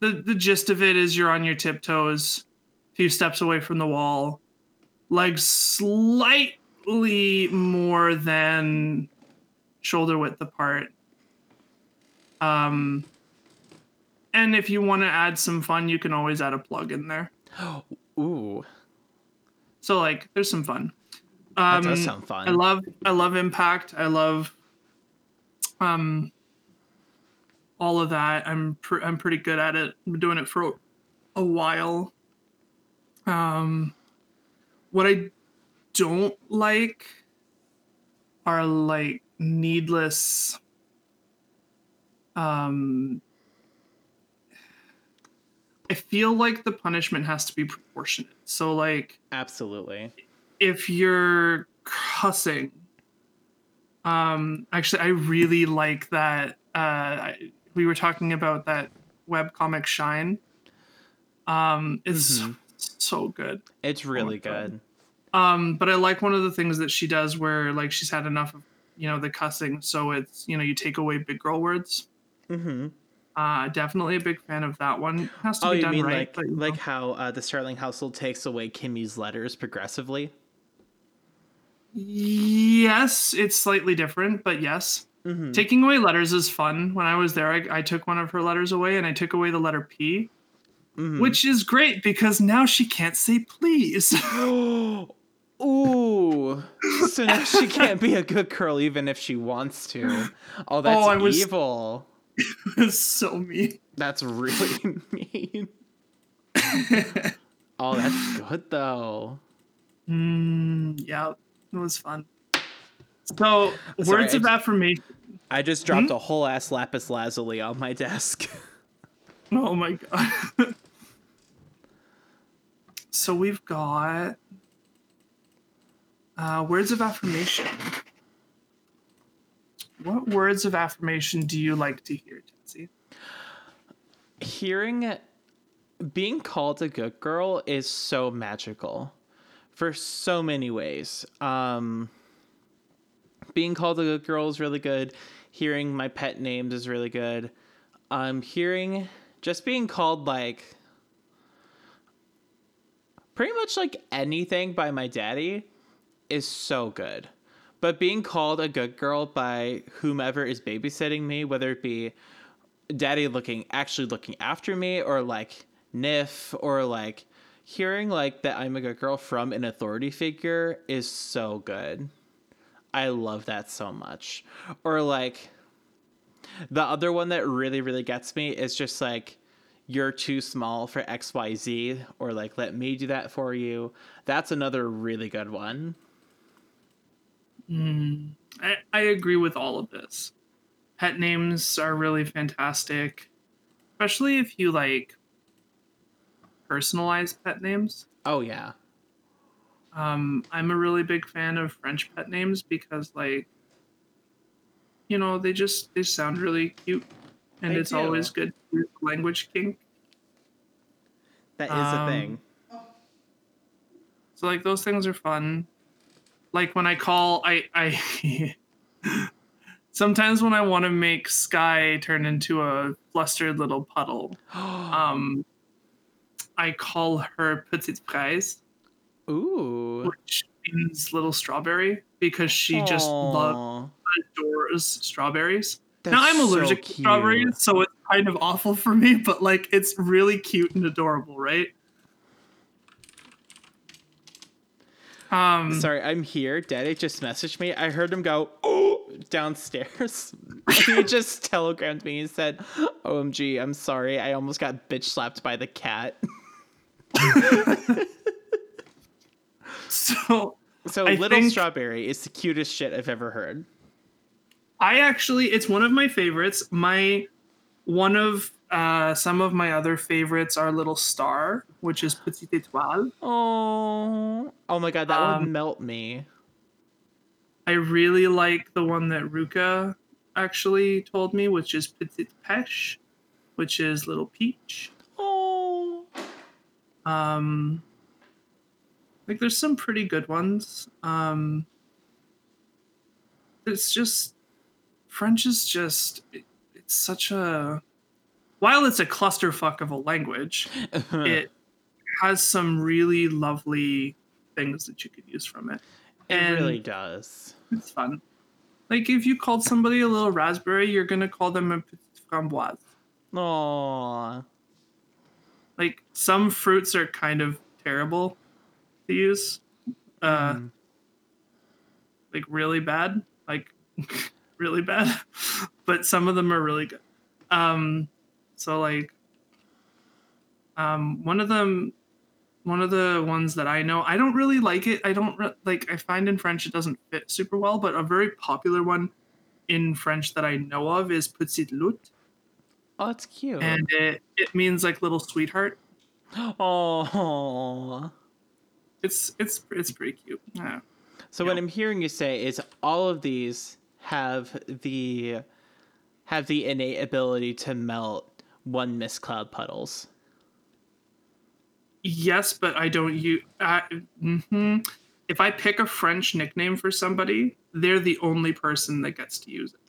The the gist of it is you're on your tiptoes, a few steps away from the wall, legs slightly more than shoulder width apart. Um and if you want to add some fun, you can always add a plug in there. Ooh, So like there's some fun. that Um, does sound fun. I love I love impact. I love um all of that. I'm pr- I'm pretty good at it. I've been doing it for a while. Um what I don't like are like needless um I feel like the punishment has to be proportionate. So like Absolutely. if you're cussing um actually i really like that uh I- we were talking about that webcomic shine um it's Mhm. So good It's really God. good. um but i like one of the things that she does where like she's had enough of you know the cussing so it's you know you take away big girl words Mm-hmm. uh definitely a big fan of that one has to Oh, be you done mean right like but, you like know. how uh, the Starling household takes away Kimmy's letters progressively? yes it's slightly different but yes Mm-hmm. Taking away letters is fun. When I was there, I, I took one of her letters away and I took away the letter P, Mhm. which is great because now she can't say please. Ooh. So now she can't be a good girl even if she wants to. Oh, that's I was- evil. it's so mean. That's really mean. Oh, that's good though. Mm, yeah, it was fun. So, Sorry, words I of just- affirmation. I just dropped a whole ass lapis lazuli on my desk. Oh my god. So we've got uh, words of affirmation. What words of affirmation do you like to hear, Jesse? Hearing being called a good girl is so magical for so many ways. Um being called a good girl is really good. Hearing my pet names is really good. I'm um hearing just being called like pretty much like anything by my daddy is so good. But being called a good girl by whomever is babysitting me, whether it be daddy looking actually looking after me or like Nif or like hearing like that I'm a good girl from an authority figure is so good. I love that so much. Or like the other one that really really gets me is just like you're too small for XYZ or like let me do that for you. That's another really good one. I, I agree with all of this. Pet names are really fantastic, especially if you like personalize pet names. Oh yeah. Um, I'm a really big fan of French pet names because, like, you know, they just they sound really cute, and They it's do. always good to use language kink. That is Um, a thing. So like those things are fun. Like when I call, I I sometimes when I want to make Sky turn into a flustered little puddle, um, I call her Petite Fraise, Ooh. which means little strawberry, because she just loves adores strawberries. Now I'm so allergic to strawberries, so it's kind of awful for me, but like it's really cute and adorable, right? Um Sorry, I'm here. Daddy just messaged me. I heard him go, oh, downstairs. he just telegrammed me and said, OMG, I'm sorry. I almost got bitch slapped by the cat. so So, I Little think- Strawberry is the cutest shit I've ever heard. I actually it's one of my favorites. My one of uh some of my other favorites are Little Star, which is Petite Étoile. Oh, oh my god, that would Um, melt me. I really like the one that Ruka actually told me, which is Petite Pêche, which is Little Peach. Oh, Um, like there's some pretty good ones. Um, it's just French is just it, it's such a while it's a clusterfuck of a language, it has some really lovely things that you could use from it. it and really does. it's fun. Like if you called somebody a little raspberry, you're gonna call them a petite framboise. Oh, Like some fruits are kind of terrible to use. Uh, Mm. like really bad, like really bad. but some of them are really good. Um, so like, um, one of them, one of the ones that I know, I don't really like it. I don't re- like. I find in French it doesn't fit super well. But a very popular one in French that I know of is petite lutte, oh, it's cute. and it it means like little sweetheart. oh. It's it's it's pretty cute. Yeah. So what. I'm hearing you say is all of these have the have the innate ability to melt one Miss Cloud puddles. Yes, but I don't use. Uh, hmm If I pick a French nickname for somebody, they're the only person that gets to use it.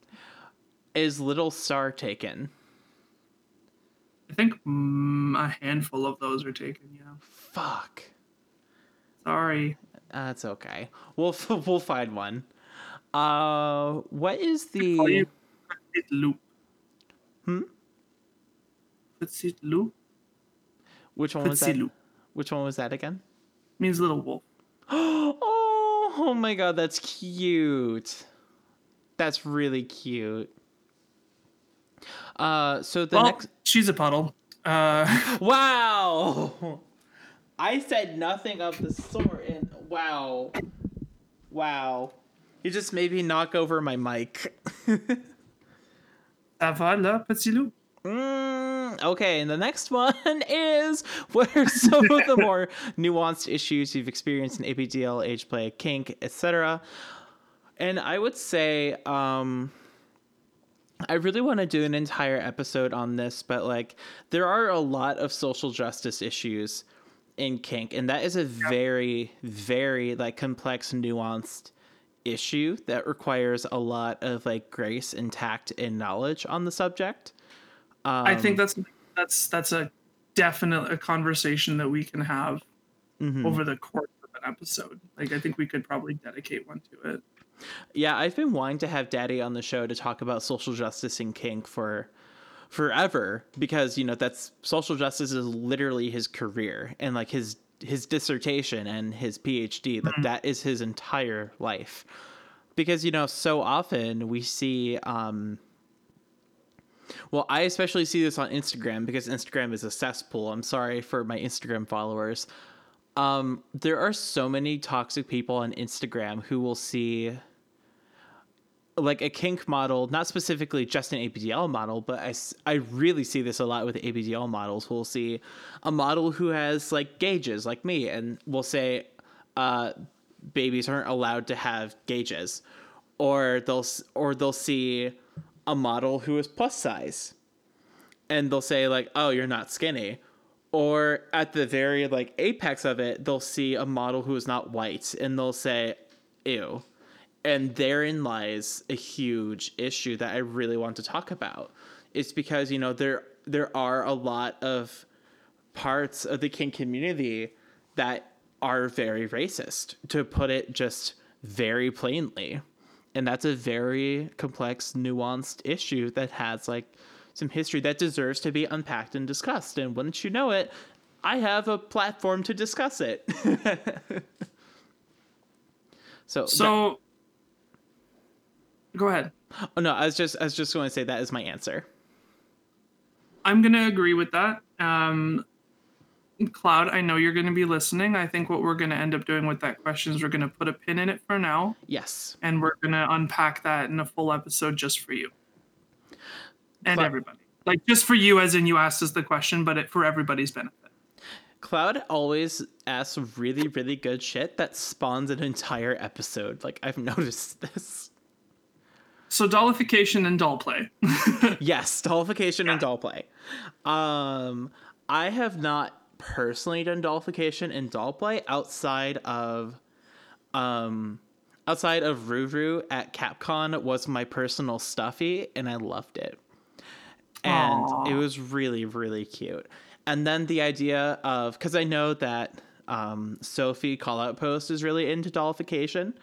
Is Little Star taken? I think mm, a handful of those are taken. Yeah. Fuck. Sorry. That's okay. We'll f- we'll find one. Uh, what is the Petite Loup. Hmm? Petite Loup which one was that? Which one was that again? means little wolf. oh, oh my god, that's cute. That's really cute. Uh, so the well, next she's a puddle. Uh, Wow! I said nothing of the sort, and wow. Wow. You just made me knock over my mic. ça va là, Petit Loup? Mm, okay, and the next one is what are some of the more nuanced issues you've experienced in ABDL, age play, kink, etc. And I would say, um, I really want to do an entire episode on this, but like, there are a lot of social justice issues in kink, and that is a very, very like complex, nuanced issue that requires a lot of like grace and tact and knowledge on the subject. Um, I think that's that's that's a definite a conversation that we can have mhm. over the course of an episode. Like I think we could probably dedicate one to it. Yeah, I've been wanting to have Daddy on the show to talk about social justice and kink for forever because you know that's social justice is literally his career and like his his dissertation and his PhD like that is his entire life. Because you know so often we see um well, I especially see this on Instagram because Instagram is a cesspool. I'm sorry for my Instagram followers. Um, there are so many toxic people on Instagram who will see like a kink model, not specifically just an ABDL model, but I, I really see this a lot with ABDL models. We'll see a model who has like gauges, like me, and we'll say uh, babies aren't allowed to have gauges, or they'll or they'll see a model who is plus size, and they'll say like, "Oh, you're not skinny." Or at the very like apex of it, they'll see a model who is not white, and they'll say, "Ew." And therein lies a huge issue that I really want to talk about. It's because you know there there are a lot of parts of the kink community that are very racist, to put it just very plainly. and that's a very complex, nuanced issue that has like some history that deserves to be unpacked and discussed. And wouldn't you know it, I have a platform to discuss it. so So, go ahead. oh no, I was just I was just going to say that is my answer. I'm gonna agree with that. Um, Cloud, I know you're gonna be listening. I think what we're gonna end up doing with that question is we're gonna put a pin in it for now, Yes. and we're gonna unpack that in a full episode just for you and But- everybody. Like just for you, as in you asked us the question, but it, for everybody's benefit. Cloud always asks really, really good shit that spawns an entire episode. Like I've noticed this. So dollification and doll play. Yes, dollification and doll play. Um, I have not personally done dollification and doll play outside of, um, outside of Ruru at Capcom was my personal stuffy, and I loved it. And Aw. it was really, really cute. And then the idea of because I know that um, Sophie Call Out Post is really into dollification.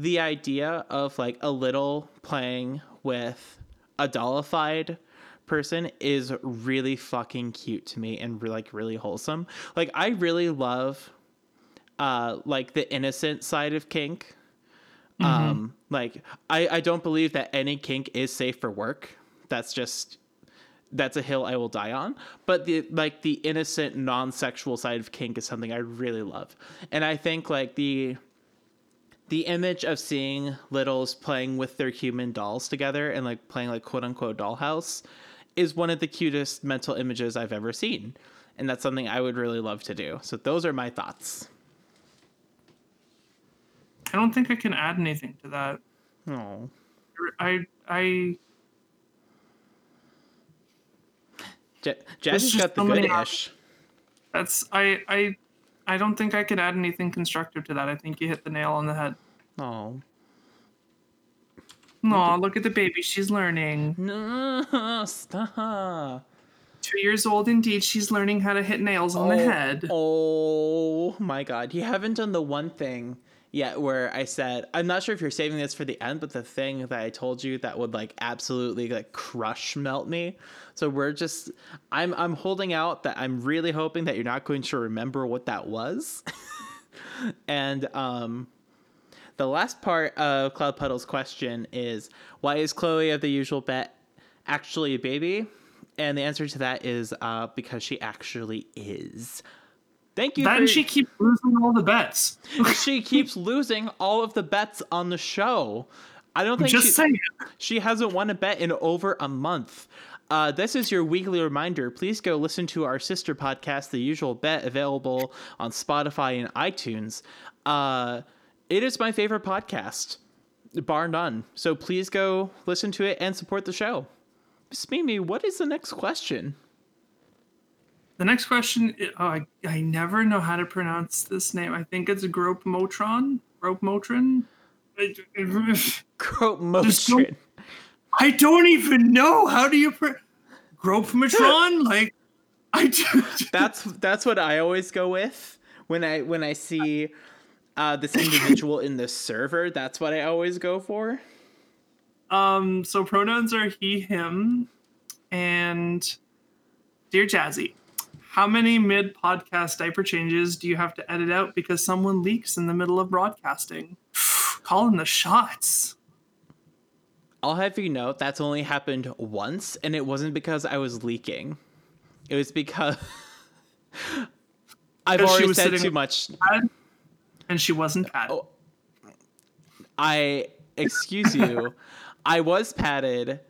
The idea of like a little playing with a dollified person is really fucking cute to me and like really wholesome. Like I really love uh like the innocent side of kink. Um like I I don't believe that any kink is safe for work. That's just that's a hill I will die on. But the like the innocent non-sexual side of kink is something I really love. And I think like the the image of seeing littles playing with their human dolls together and like playing like quote unquote dollhouse is one of the cutest mental images I've ever seen. And that's something I would really love to do. So those are my thoughts. I don't think I can add anything to that. Oh. I I J- Jazz has just got the good ish. that's I I I don't think I could add anything constructive to that. I think you hit the nail on the head. Oh. Aw, look at the baby. She's learning. No, stop. Two years old indeed. She's learning how to hit nails on the oh, head. Oh my god. You haven't done the one thing yet where I said, I'm not sure if you're saving this for the end, but the thing that I told you that would like absolutely like crush melt me. So we're just I'm I'm holding out that I'm really hoping that you're not going to remember what that was. and um the last part of Cloud Puddle's question is why is Chloe of the usual bet actually a baby? And the answer to that is uh, because she actually is. Thank you. Then for- she keeps losing all the bets. she keeps losing all of the bets on the show. I don't think Just she, saying. she hasn't won a bet in over a month. Uh, this is your weekly reminder. Please go listen to our sister podcast, The Usual Bet, available on Spotify and iTunes. Uh, it is my favorite podcast, bar none. So please go listen to it and support the show. Miss Mimi, what is the next question? The next question, oh, I, I never know how to pronounce this name. I think it's Grope Motron. Grope Motron. I, Quote Just don't- motion. I don't even know. How do you Grope Matron? like, I do. that's that's what I always go with when I when I see uh, this individual in the server. That's what I always go for. Um, so pronouns are he, him, and dear Jazzy, how many mid podcast diaper changes do you have to edit out because someone leaks in the middle of broadcasting? Calling the shots. I'll have you know that's only happened once, and it wasn't because I was leaking. It was because I've already was said too much. And she wasn't padded. Oh. I excuse you. I was padded,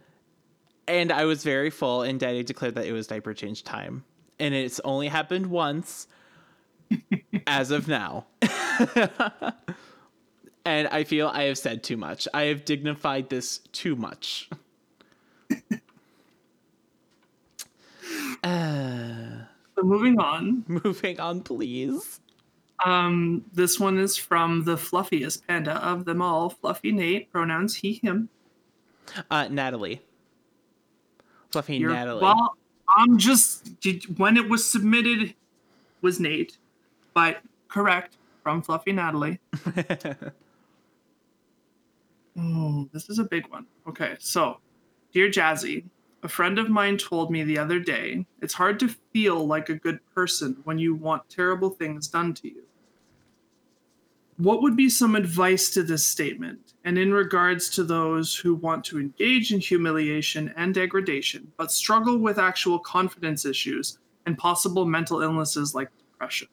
and I was very full, and Daddy declared that it was diaper change time, and it's only happened once, as of now. And I feel I have said too much. I have dignified this too much. uh, So moving on. moving on, please. Um, this one is from the fluffiest panda of them all, Fluffy Nate. Pronouns he, him. Uh, Natalie. Fluffy You're- Natalie. Well, I'm just did- when it was submitted was Nate, but correct from Fluffy Natalie. Oh, this is a big one. Okay, so, dear Jazzy, a friend of mine told me the other day it's hard to feel like a good person when you want terrible things done to you. What would be some advice to this statement, and in regards to those who want to engage in humiliation and degradation, but struggle with actual confidence issues and possible mental illnesses like depression?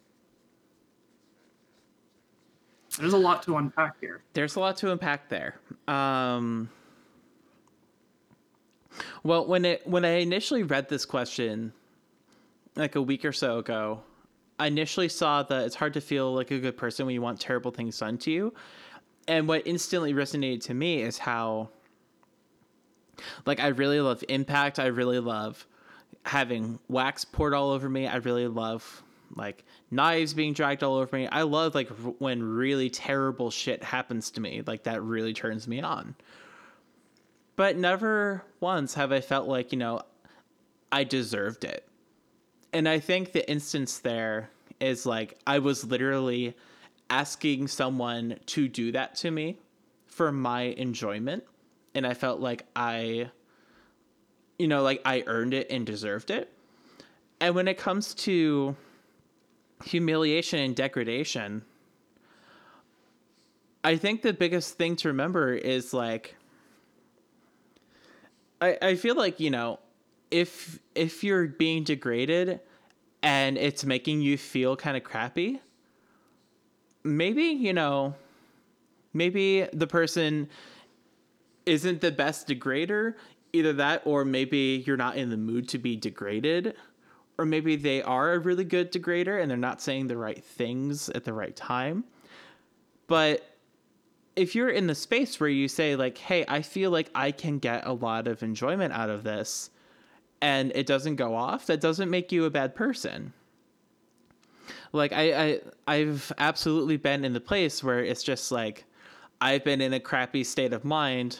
There's a lot to unpack here. There's a lot to unpack there. Um, well, when it when I initially read this question, like a week or so ago, I initially saw that it's hard to feel like a good person when you want terrible things done to you. And what instantly resonated to me is how like I really love impact. I really love having wax poured all over me. I really love like knives being dragged all over me. I love like r- when really terrible shit happens to me. Like that really turns me on. But never once have I felt like, you know, I deserved it and I think the instance there is like I was literally asking someone to do that to me for my enjoyment and I felt like I you know like I earned it and deserved it. And when it comes to humiliation and degradation, I think the biggest thing to remember is like I I feel like, you know, if if you're being degraded and it's making you feel kind of crappy, maybe, you know, maybe the person isn't the best degrader, either that or maybe you're not in the mood to be degraded or maybe they are a really good degrader and they're not saying the right things at the right time. But if you're in the space where you say like, "Hey, I feel like I can get a lot of enjoyment out of this," and it doesn't go off, that doesn't make you a bad person. Like I, I I've absolutely been in the place where it's just like I've been in a crappy state of mind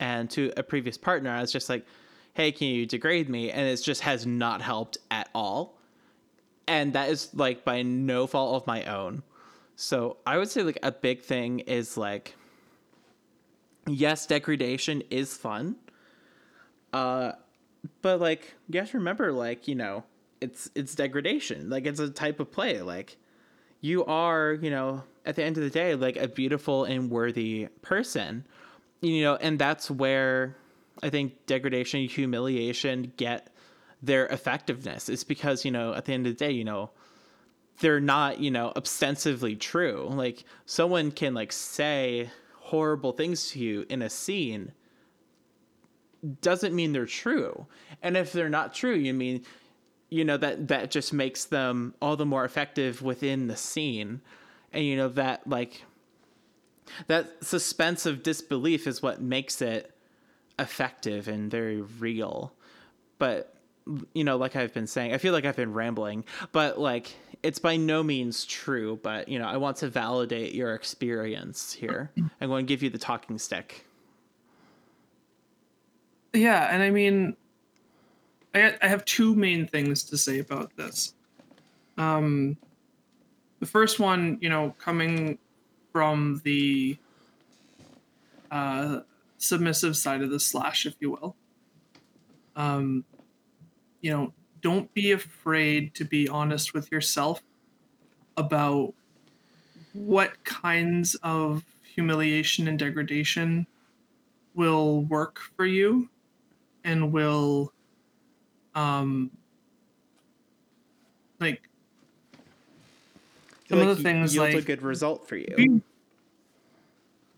and to a previous partner, I was just like, Hey, can you degrade me? And it just has not helped at all. And that is like by no fault of my own. So I would say like a big thing is like yes, degradation is fun. Uh but like you have to remember like you know it's it's degradation like it's a type of play like you are you know at the end of the day like a beautiful and worthy person you know and that's where i think degradation humiliation get their effectiveness it's because you know at the end of the day you know they're not you know ostensibly true like someone can like say horrible things to you in a scene doesn't mean they're true. And if they're not true, you mean you know that that just makes them all the more effective within the scene. And you know that like that suspense of disbelief is what makes it effective and very real. But you know, like I've been saying, I feel like I've been rambling, but like it's by no means true, but you know, I want to validate your experience here. I'm going to give you the talking stick. Yeah, and I mean, I I have two main things to say about this. Um, the first one, you know, coming from the uh, submissive side of the slash, if you will. Um, you know, don't be afraid to be honest with yourself about what kinds of humiliation and degradation will work for you and will um like some like of the things like a good result for you. be,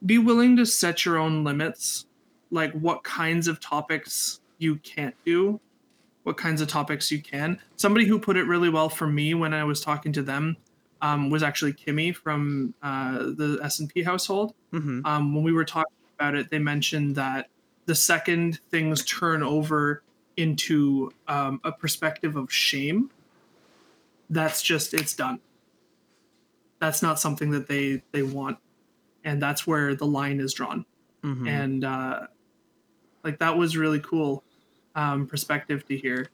be willing to set your own limits like what kinds of topics you can't do what kinds of topics you can. Somebody who put it really well for me when i was talking to them um, was actually kimmy from uh, the s&p household. Hmm um, when we were talking about it they mentioned that the second things turn over into um, a perspective of shame that's just it's done. That's not something that they they want and that's where the line is drawn hmm and uh like that was really cool um perspective to hear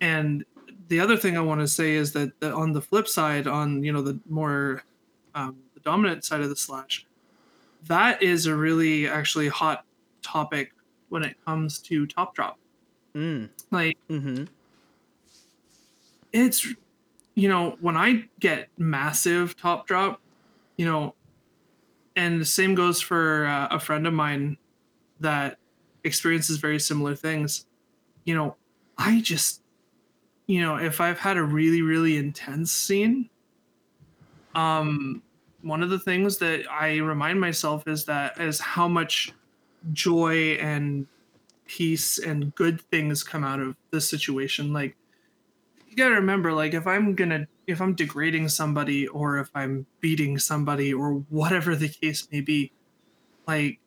and the other thing i want to say is that, that on the flip side on you know the more um, the dominant side of the slash that is a really actually hot topic when it comes to top drop. Mm. Like Mm-hmm. it's you know when i get massive top drop you know and the same goes for uh, a friend of mine that experiences very similar things. You know i just you know if i've had a really really intense scene um one of the things that i remind myself is that is how much joy and peace and good things come out of this situation. Like you gotta remember like if i'm gonna if i'm degrading somebody or if i'm beating somebody or whatever the case may be like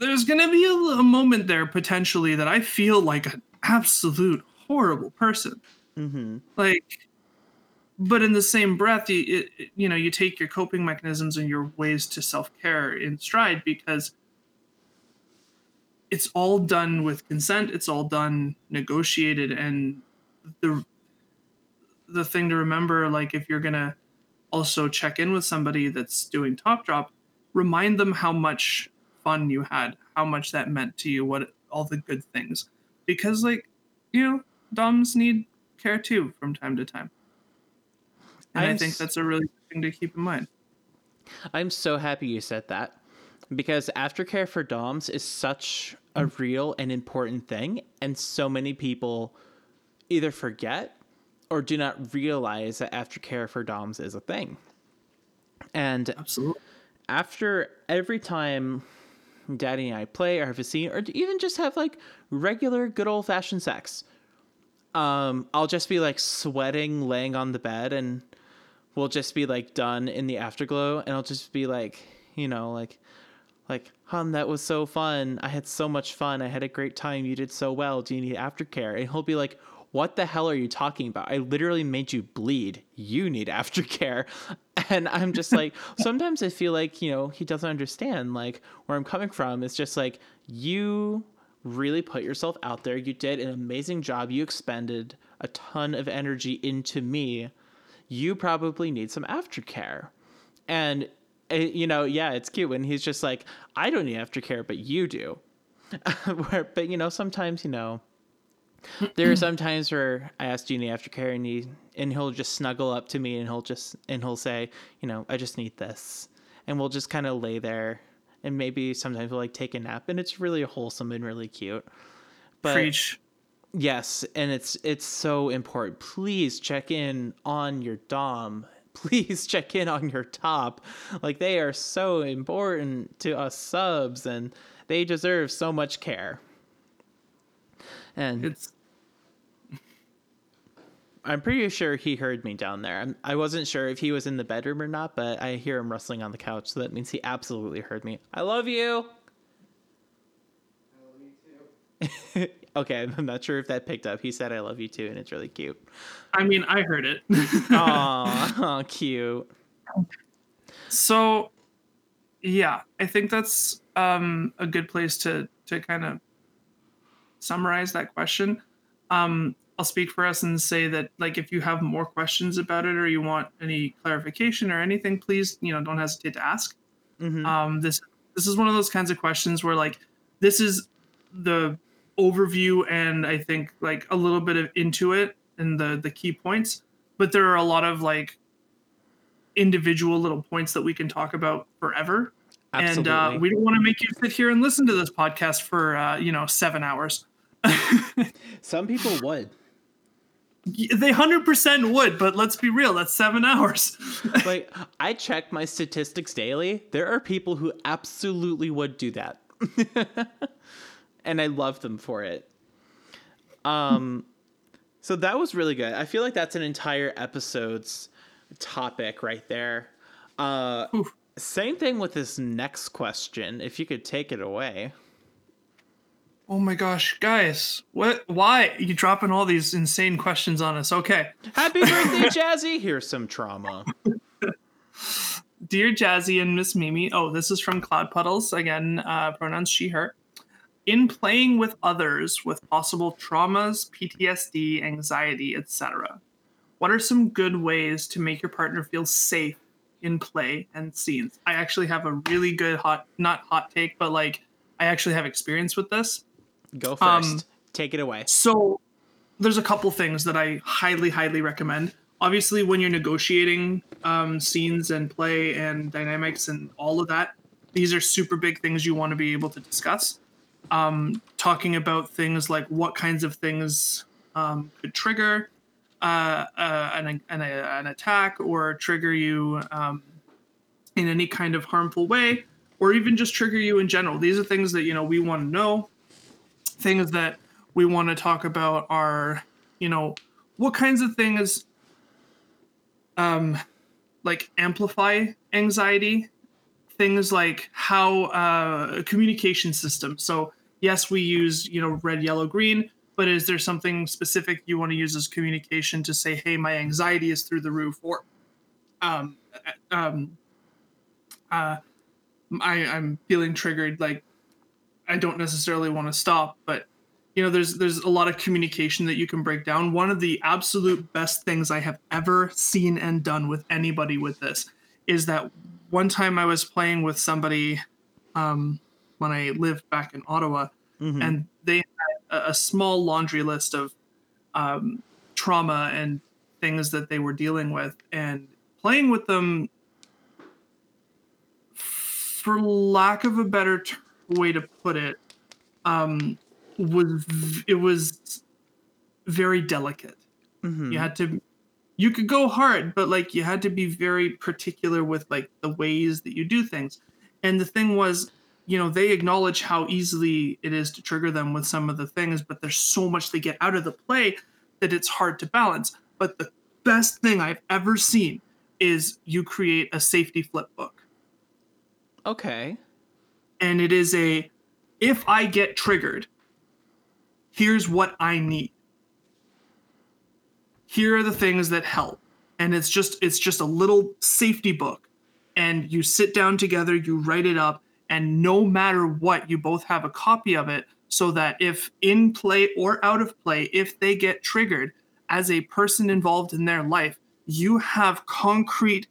there's gonna be a, a moment there potentially that i feel like an absolute horrible person Mm-hmm. like but in the same breath you it, you know you take your coping mechanisms and your ways to self-care in stride because it's all done with consent it's all done negotiated and the the thing to remember like if you're gonna also check in with somebody that's doing top drop remind them how much fun you had how much that meant to you what all the good things. Because like you know doms need care too from time to time. And i I'm think that's a really good thing to keep in mind. I'm so happy you said that because aftercare for DOMs is such a real and important thing, and so many people either forget or do not realize that aftercare for DOMs is a thing. And absolutely after every time Daddy and I play or have a scene, or even just have like regular good old fashioned sex, um, I'll just be like sweating, laying on the bed, and we'll just be like done in the afterglow, and I'll just be like, you know, like, like, hon, that was so fun. I had so much fun. I had a great time. You did so well. Do you need aftercare? And he'll be like, what the hell are you talking about? I literally made you bleed. You need aftercare. And I'm just like, sometimes I feel like, you know, he doesn't understand like where I'm coming from. It's just like, you really put yourself out there. You did an amazing job. You expended a ton of energy into me. You probably need some aftercare. And, uh, you know, yeah, it's cute when he's just like, I don't need aftercare, but you do. Where, but, you know, sometimes, you know, there are some times where I ask Genie aftercare and he and he'll just snuggle up to me and he'll just and he'll say, you know, I just need this. And we'll just kind of lay there and maybe sometimes we'll like take a nap and it's really wholesome and really cute. But preach yes, and it's it's so important. Please check in on your dom. Please check in on your top. Like they are so important to us subs and they deserve so much care. And it's I'm pretty sure he heard me down there. I'm, I wasn't sure if he was in the bedroom or not, but I hear him rustling on the couch, so that means he absolutely heard me. I love you. I love you too. okay, I'm not sure if that picked up. He said I love you too, and it's really cute. i mean i heard it Aw, cute. so yeah i think that's um a good place to to kind of summarize that question um i'll speak for us and say that like if you have more questions about it or you want any clarification or anything please you know don't hesitate to ask Mhm. um this this is one of those kinds of questions where like this is the overview and i think like a little bit of into it and the the key points but there are a lot of like individual little points that we can talk about forever Absolutely. and uh, we don't want to make you sit here and listen to this podcast for uh, you know seven hours Some people would. they 100% would but let's be real that's seven hours like I check my statistics daily. There are people who absolutely would do that. and I love them for it. Um so that was really good. I feel like that's an entire episode's topic right there. Uh Oof. same thing with this next question if you could take it away. Oh my gosh guys what why are you dropping all these insane questions on us okay Happy birthday Jazzy. Here's some trauma. Dear Jazzy and Miss Mimi, oh, this is from Cloud Puddles. Again, uh, pronouns she, her. In playing with others with possible traumas, PTSD, anxiety, etc., what are some good ways to make your partner feel safe in play and scenes. I actually have a really good hot not hot take, but like I actually have experience with this. Go first. Um, Take it away. So there's a couple things that I highly, highly recommend. Obviously, when you're negotiating um, scenes and play and dynamics and all of that, these are super big things you want to be able to discuss. Um, talking about things like what kinds of things um, could trigger uh, uh, an, an, an attack or trigger you um, in any kind of harmful way, or even just trigger you in general. These are things that you know we want to know. Things that we want to talk about are, you know, what kinds of things um like amplify anxiety? Things like how uh communication system. So yes we use you know red yellow green but is there something specific you want to use as communication to say hey my anxiety is through the roof or um um uh I, I'm feeling triggered like I don't necessarily want to stop, but you know there's there's a lot of communication that you can break down. One of the absolute best things I have ever seen and done with anybody with this is that one time I was playing with somebody um, when I lived back in Ottawa, Mhm. and they had a, a small laundry list of um, trauma and things that they were dealing with, and playing with them, for lack of a better t- way to put it, um, was it was very delicate. Mhm. You had to you could go hard, but like you had to be very particular with like the ways that you do things. And the thing was, you know, they acknowledge how easily it is to trigger them with some of the things, but there's so much they get out of the play that it's hard to balance. But the best thing I've ever seen is you create a safety flip book. Okay. And it is a if I get triggered, here's what I need. Here are the things that help. And it's just it's just a little safety book. And you sit down together, you write it up, and no matter what, you both have a copy of it so that if in play or out of play, if they get triggered as a person involved in their life, you have concrete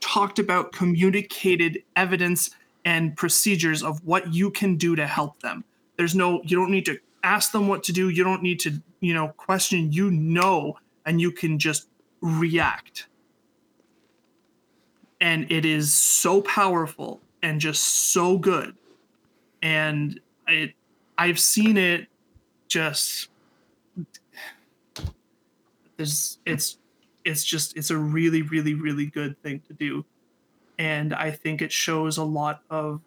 talked about communicated evidence and procedures of what you can do to help them. There's no you don't need to ask them what to do, you don't need to, you know, question, you know and you can just react. And it is so powerful and just so good. And it I've seen it just there's it's it's just it's a really really really good thing to do and i think it shows a lot of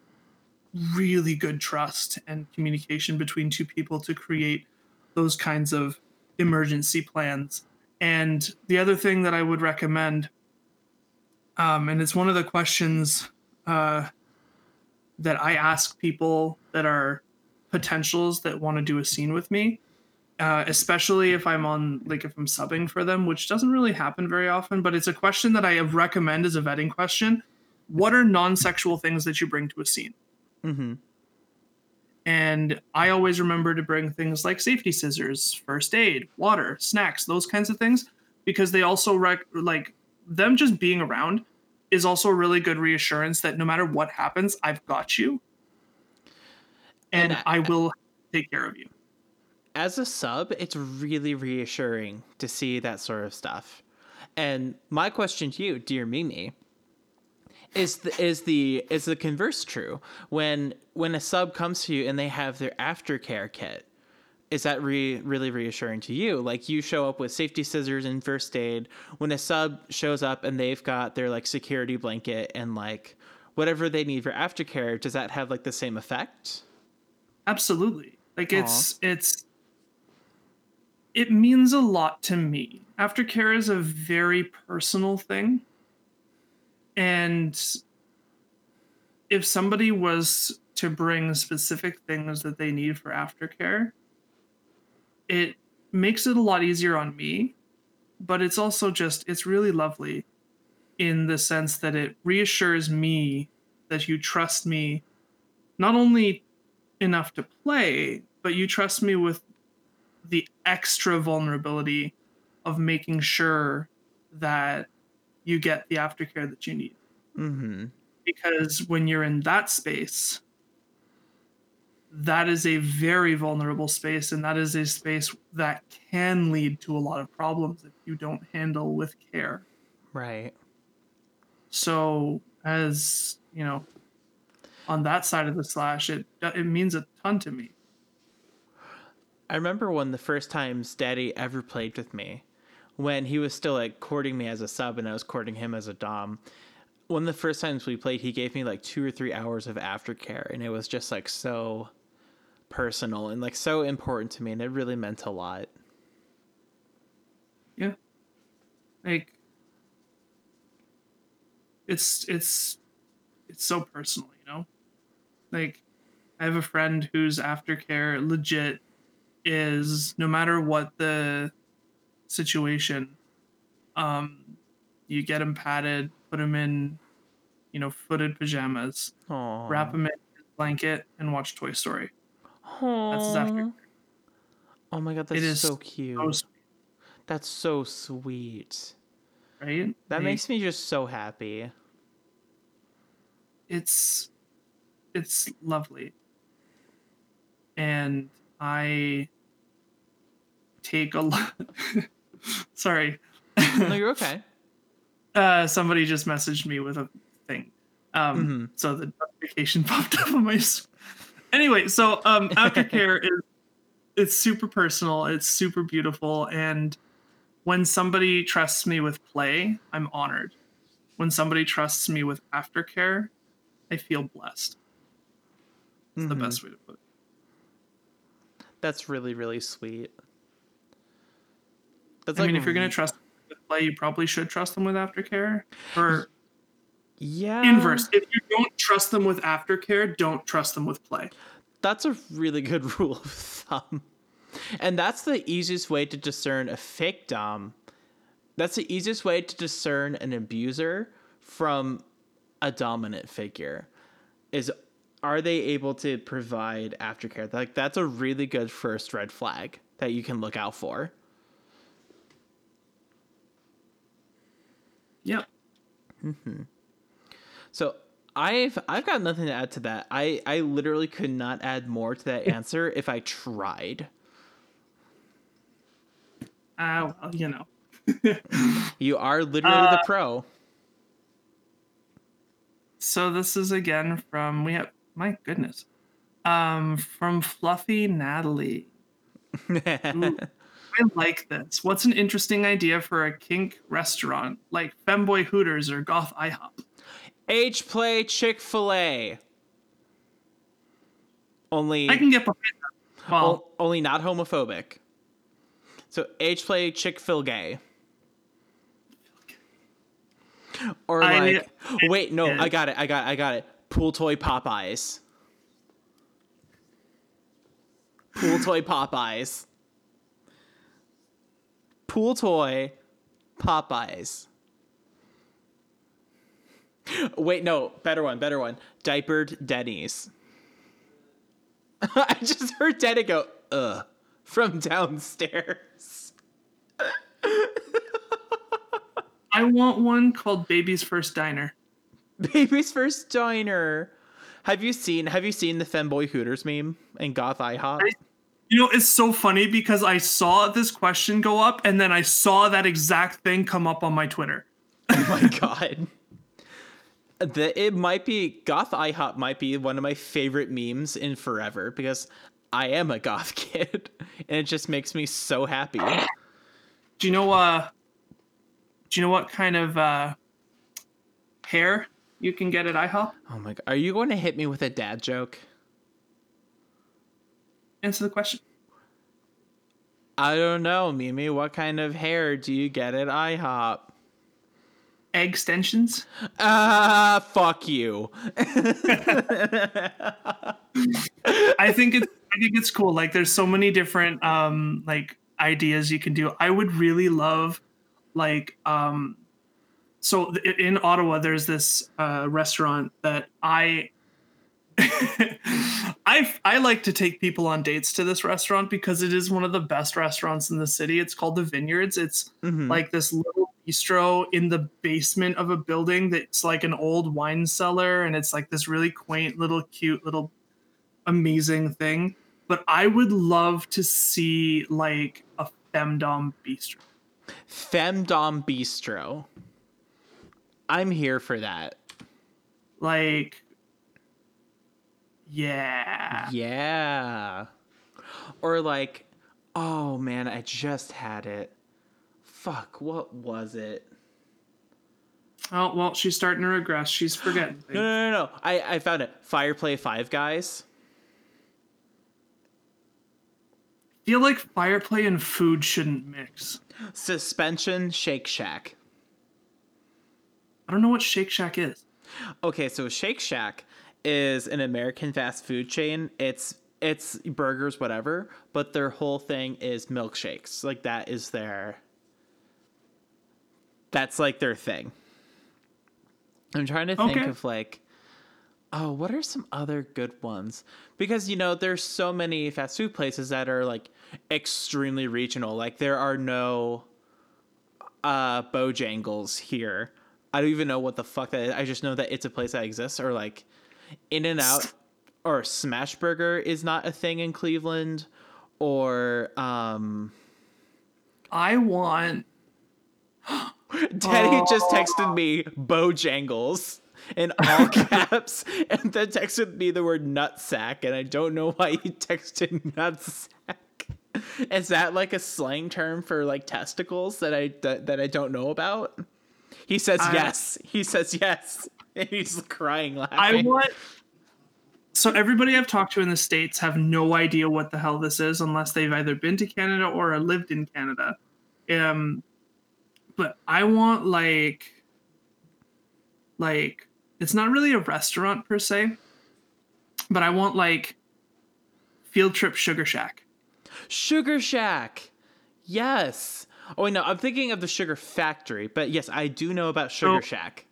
really good trust and communication between two people to create those kinds of emergency plans and the other thing that i would recommend um, and it's one of the questions uh, that i ask people that are potentials that want to do a scene with me uh, especially if I'm on like if I'm subbing for them, which doesn't really happen very often, but it's a question that I recommend as a vetting question. What are non-sexual things that you bring to a scene? Mm-hmm. And I always remember to bring things like safety scissors, first aid, water, snacks, those kinds of things, because they also rec- like them just being around is also a really good reassurance that no matter what happens, I've got you, and, And I will take care of you. as a sub, it's really reassuring to see that sort of stuff. And my question to you, dear Mimi, is the, is the is the converse true? When when a sub comes to you and they have their aftercare kit, is that re, really reassuring to you? Like you show up with safety scissors and first aid. When a sub shows up and they've got their like security blanket and like whatever they need for aftercare, does that have like the same effect? Absolutely. Like it's it's it means a lot to me. Aftercare is a very personal thing. And if somebody was to bring specific things that they need for aftercare, it makes it a lot easier on me, but it's also just it's really lovely in the sense that it reassures me that you trust me not only enough to play, but you trust me with the extra vulnerability of making sure that you get the aftercare that you need. Mm-hmm. Because when you're in that space, that is a very vulnerable space, and that is a space that can lead to a lot of problems if you don't handle with care. Right. So, as you know, on that side of the slash, it it means a ton to me. I remember when the first times Daddy ever played with me, when he was still like courting me as a sub and I was courting him as a dom. One of the first times we played, he gave me like two or three hours of aftercare, and it was just like so personal and like so important to me, and it really meant a lot. Yeah, like it's it's it's so personal, you know. Like I have a friend whose aftercare legit is no matter what the situation, um, you get him padded, put him in, you know, footed pajamas, Aww. wrap him in his blanket, and watch Toy Story. That's his after. Oh my god, that's It is so cute. So That's so sweet. right? That Like, makes me just so happy. it's it's lovely and i take a lot sorry No, you're okay. uh somebody just messaged me with a thing um Mhm. so the notification popped up on my anyway so um aftercare is it's super personal it's super beautiful and when somebody trusts me with play i'm honored when somebody trusts me with aftercare i feel blessed It's the Mhm. best way to put it That's really, really sweet. That's i mean if you're gonna trust with play you probably should trust them with aftercare or yeah inverse if you don't trust them with aftercare don't trust them with play That's a really good rule of thumb. And that's the easiest way to discern a fake dom. That's the easiest way to discern an abuser from a dominant figure. Is are they able to provide aftercare? Like that's a really good first red flag that you can look out for. Yep So I've I've got nothing to add to that. I I literally could not add more to that answer if I tried. uh, well, you know You are literally Uh, the pro. So this is again from we have my goodness. Um from Fluffy Natalie. I like this. What's an interesting idea for a kink restaurant like Femboy Hooters or Goth IHOP? age play Chick Fil A. Only I can get behind that. Well, o- only not homophobic. So age play Chick Fil Gay. Or I- like, wait, no. I got it, I got, it, I got it. Pool toy Popeyes. Pool toy Popeyes. Pool toy Popeyes. Wait, no, better one, better one. Diapered Denny's. I just heard Denny go, ugh, from downstairs. I want one called Baby's First Diner. Baby's first diner. Have you seen have you seen the Femboy Hooters meme and Goth IHOP? I- You know, it's so funny because I saw this question go up and then I saw that exact thing come up on my Twitter. oh my god. The, it might be Goth IHOP might be one of my favorite memes in forever because I am a goth kid and it just makes me so happy. Do you know uh do you know what kind of uh hair you can get at IHOP? Oh my god. Are you going to hit me with a dad joke? Answer the question. I don't know, Mimi. What kind of hair do you get at IHOP? Egg extensions? Ah, fuck you. I think it's I think it's cool. Like there's so many different um like ideas you can do. I would really love like um so in Ottawa there's this uh restaurant that I I I like to take people on dates to this restaurant because it is one of the best restaurants in the city. It's called the Vineyards. It's Mhm. like this little bistro in the basement of a building that's like an old wine cellar and it's like this really quaint little cute little amazing thing. But I would love to see like a femdom bistro. Femdom Bistro. I'm here for that. Like yeah. Yeah. Or like, oh man, I just had it. Fuck, what was it? Oh well, she's starting to regress. She's forgetting. No, no, no, no. I, I found it. Fireplay Five Guys. feel like fireplay and food shouldn't mix. Suspension Shake Shack. I don't know what Shake Shack is. Okay, so Shake Shack is an American fast food chain. It's it's burgers, whatever, but their whole thing is milkshakes. Like that is their that's like their thing. I'm trying to think Okay. of like oh, what are some other good ones? Because you know, there's so many fast food places that are like extremely regional. Like there are no uh Bojangles here. I don't even know what the fuck that is. I just know that it's a place that exists or like In and Out or Smash Burger is not a thing in Cleveland or um I want Daddy just texted me Bojangles in all caps and then texted me the word nutsack and I don't know why he texted nutsack. Is that like a slang term for like testicles that I that, that I don't know about? He says I- yes. He says yes. And he's crying I want so everybody I've talked to in the states have no idea what the hell this is unless they've either been to Canada or lived in Canada. Um but I want like like it's not really a restaurant per se, but I want like field trip sugar shack. Sugar Shack. Yes. Oh wait, no, I'm thinking of the Sugar Factory, but yes, I do know about Sugar Oh. Shack.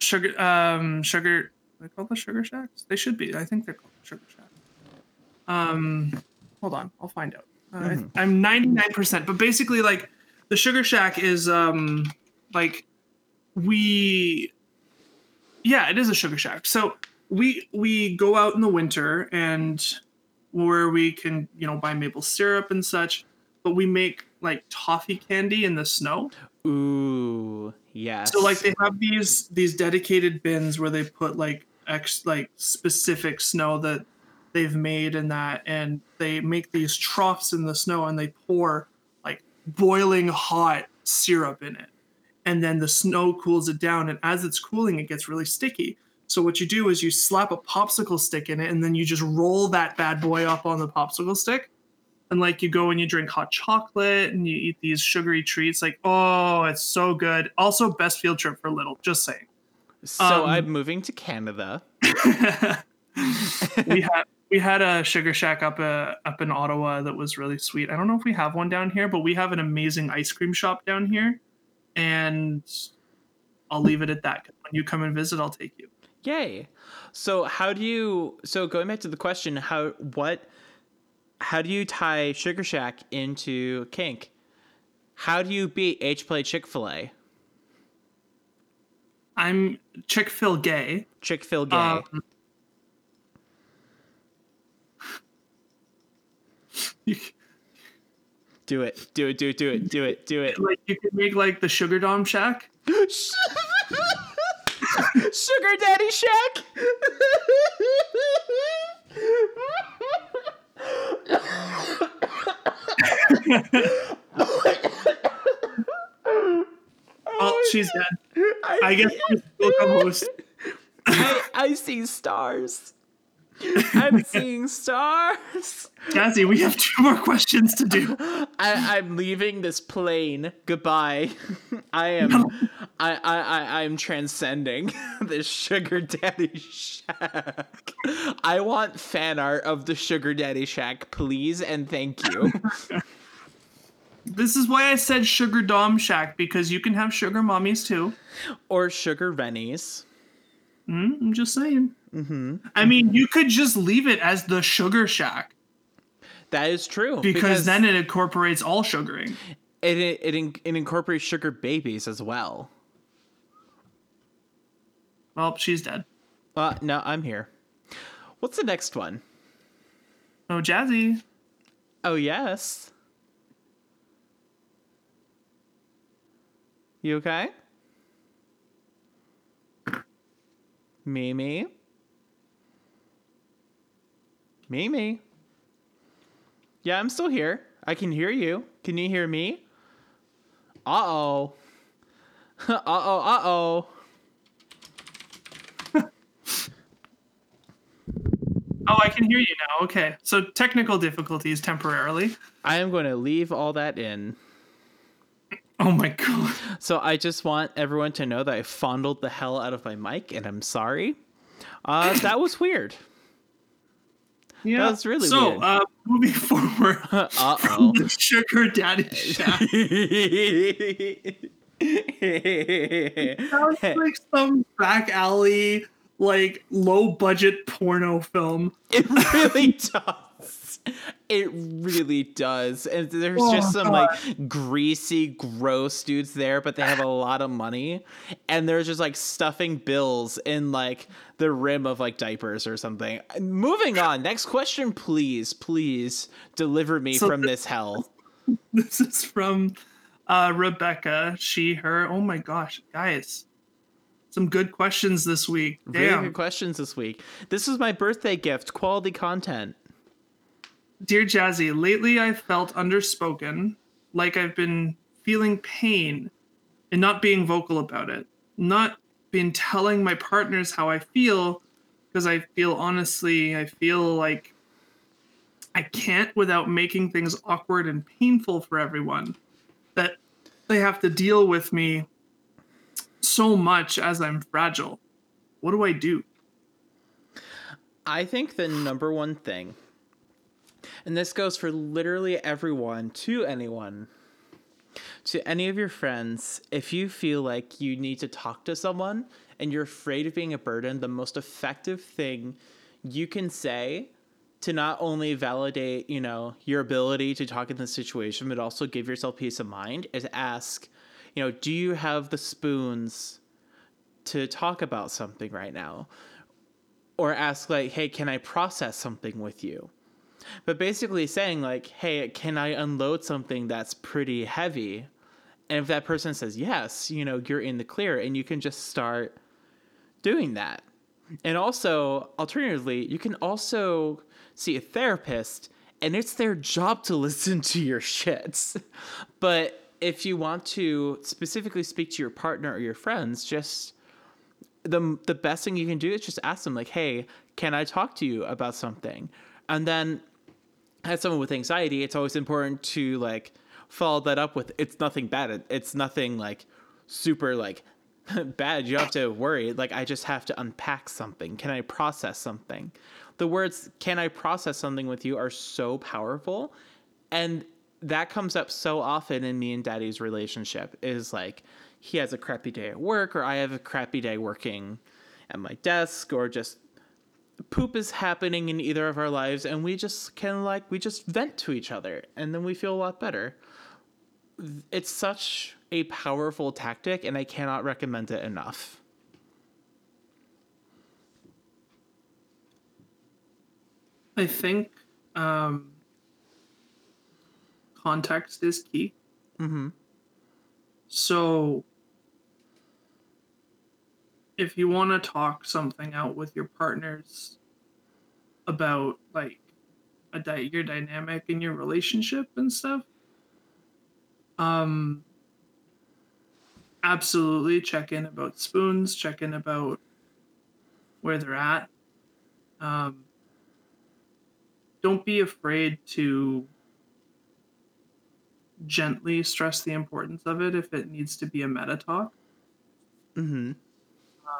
Sugar um sugar are they called the sugar shacks? They should be. I think they're called sugar shack. Um hold on, I'll find out. Uh, I- I'm 99%, but basically like the sugar shack is um like we yeah, it is a sugar shack. So we we go out in the winter and where we can, you know, buy maple syrup and such, but we make like toffee candy in the snow. Ooh, yes. So like they have these these dedicated bins where they put like ex like specific snow that they've made and that and they make these troughs in the snow and they pour like boiling hot syrup in it. And then the snow cools it down and as it's cooling it gets really sticky. So what you do is you slap a popsicle stick in it and then you just roll that bad boy up on the popsicle stick. And like you go and you drink hot chocolate and you eat these sugary treats. Like, oh, it's so good. Also, best field trip for little. Just saying. so um, I'm moving to Canada. we had we had a sugar shack up uh, up in Ottawa that was really sweet. I don't know if we have one down here, but we have an amazing ice cream shop down here, and I'll leave it at that. When you come and visit, I'll take you. Yay. So how do you so going back to the question, how what how do you tie Sugar Shack into kink? How do you beat age play Chick-fil-A? I'm Chick Fil gay. Chick-fil gay. Um, do it. Do it, do it, do it, do it, do it. like you could make like the Sugar Dom Shack. Sugar Daddy Shack. Oh, oh, she's dead. I guess I'm still co-host. I, I see stars. I'm seeing stars. Cassie, we have two more questions to do. I, I'm leaving this plane. Goodbye. I am I, I, I I'm transcending this sugar daddy shack. I want fan art of the sugar daddy shack, please and thank you. This is why I said Sugar Dom Shack because you can have sugar mommies too. or sugar Rennies. Mm, I'm just saying. Mm-hmm. I mean, you could just leave it as the Sugar Shack That is true. because, then it incorporates all sugaring. it it it, it incorporates sugar babies as well. Well, she's dead. Uh, no, I'm here. What's the next one? Oh, Jazzy. Oh yes. You okay? Mimi? Mimi? Yeah, I'm still here. I can hear you. Can you hear me? Uh oh. uh oh, uh oh. Oh, I can hear you now. Okay. So technical difficulties temporarily. I am going to leave all that in. Oh my god. So I just want everyone to know that I fondled the hell out of my mic and I'm sorry. Uh, that was weird. Yeah. That's really so, weird. So, uh, moving forward Uh from the sugar daddy shack. Sounds like some back alley, like low budget porno film. It really does. It really does. And there's Oh, just some God. like greasy, gross dudes there, but they have a lot of money. And they're just like stuffing bills in like the rim of like diapers or something. Moving on. Next question, please. Please deliver me So from th- this hell. This is from uh, Rebecca. She, her. Oh my gosh, guys. Some good questions this week. Very Damn. good questions this week. This was my birthday gift. Quality content. Dear Jazzy, lately I've felt underspoken, like I've been feeling pain and not being vocal about it. Not been telling my partners how I feel because I feel honestly, I feel like I can't without making things awkward and painful for everyone. That they have to deal with me so much as I'm fragile. What do I do? I think the number one thing, and this goes for literally everyone, to anyone, to any of your friends, if you feel like you need to talk to someone and you're afraid of being a burden, the most effective thing you can say to not only validate, you know, your ability to talk in this situation, but also give yourself peace of mind is ask, you know, do you have the spoons to talk about something right now? or ask like hey can i process something with you? But basically saying like hey can i unload something that's pretty heavy? And if that person says yes you know you're in the clear and you can just start doing that. And also alternatively you can also see a therapist and it's their job to listen to your shits. But if you want to specifically speak to your partner or your friends just the the best thing you can do is just ask them like, "Hey, can I talk to you about something?" And then as someone with anxiety, it's always important to like follow that up with it's nothing bad. It's nothing like super like bad. You have to worry. Like I just have to unpack something. Can I process something? The words "can I process something with you" are so powerful, and that comes up so often in me and Daddy's relationship. Is like he has a crappy day at work, or I have a crappy day working at my desk, or just poop is happening in either of our lives, and we just can like we just vent to each other, and then we feel a lot better. It's such a powerful tactic, and I cannot recommend it enough. I think um, context is key. Mm-hmm. So, if you want to talk something out with your partners about like a di- your dynamic in your relationship and stuff, um, absolutely check in about spoons, check in about where they're at. Um, don't be afraid to gently stress the importance of it if it needs to be a meta talk. Mm-hmm.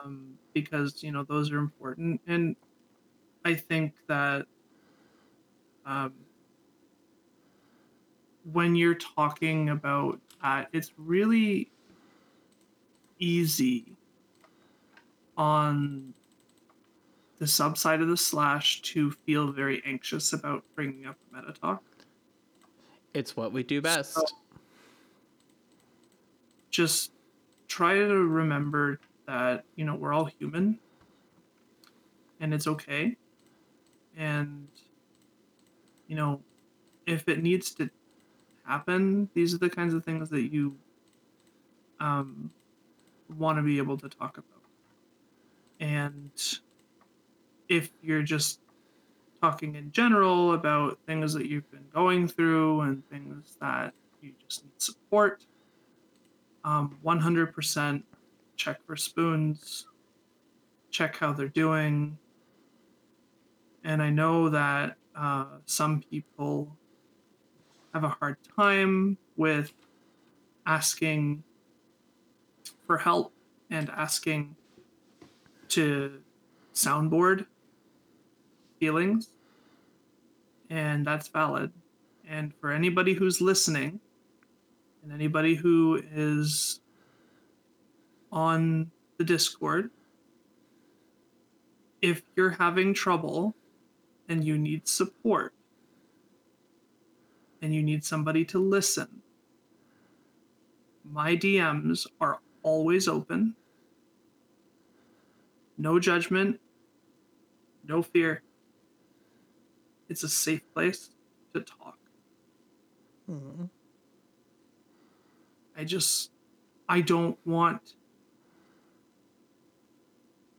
um, because you know those are important. And i think that um, when you're talking about uh, it's really easy on the sub side of the slash to feel very anxious about bringing up meta talk It's what we do best. just try to remember that you know we're all human and it's okay and you know if it needs to happen these are the kinds of things that you um, want to be able to talk about and if you're just talking in general about things that you've been going through and things that you just need support. Um, 100% check for spoons, check how they're doing. And I know that uh, some people have a hard time with asking for help and asking to soundboard feelings. And that's valid. And for anybody who's listening, and anybody who is on the Discord, if you're having trouble and you need support and you need somebody to listen, my DMs are always open. No judgment, no fear. It's a safe place to talk. Mm-hmm. I just, I don't want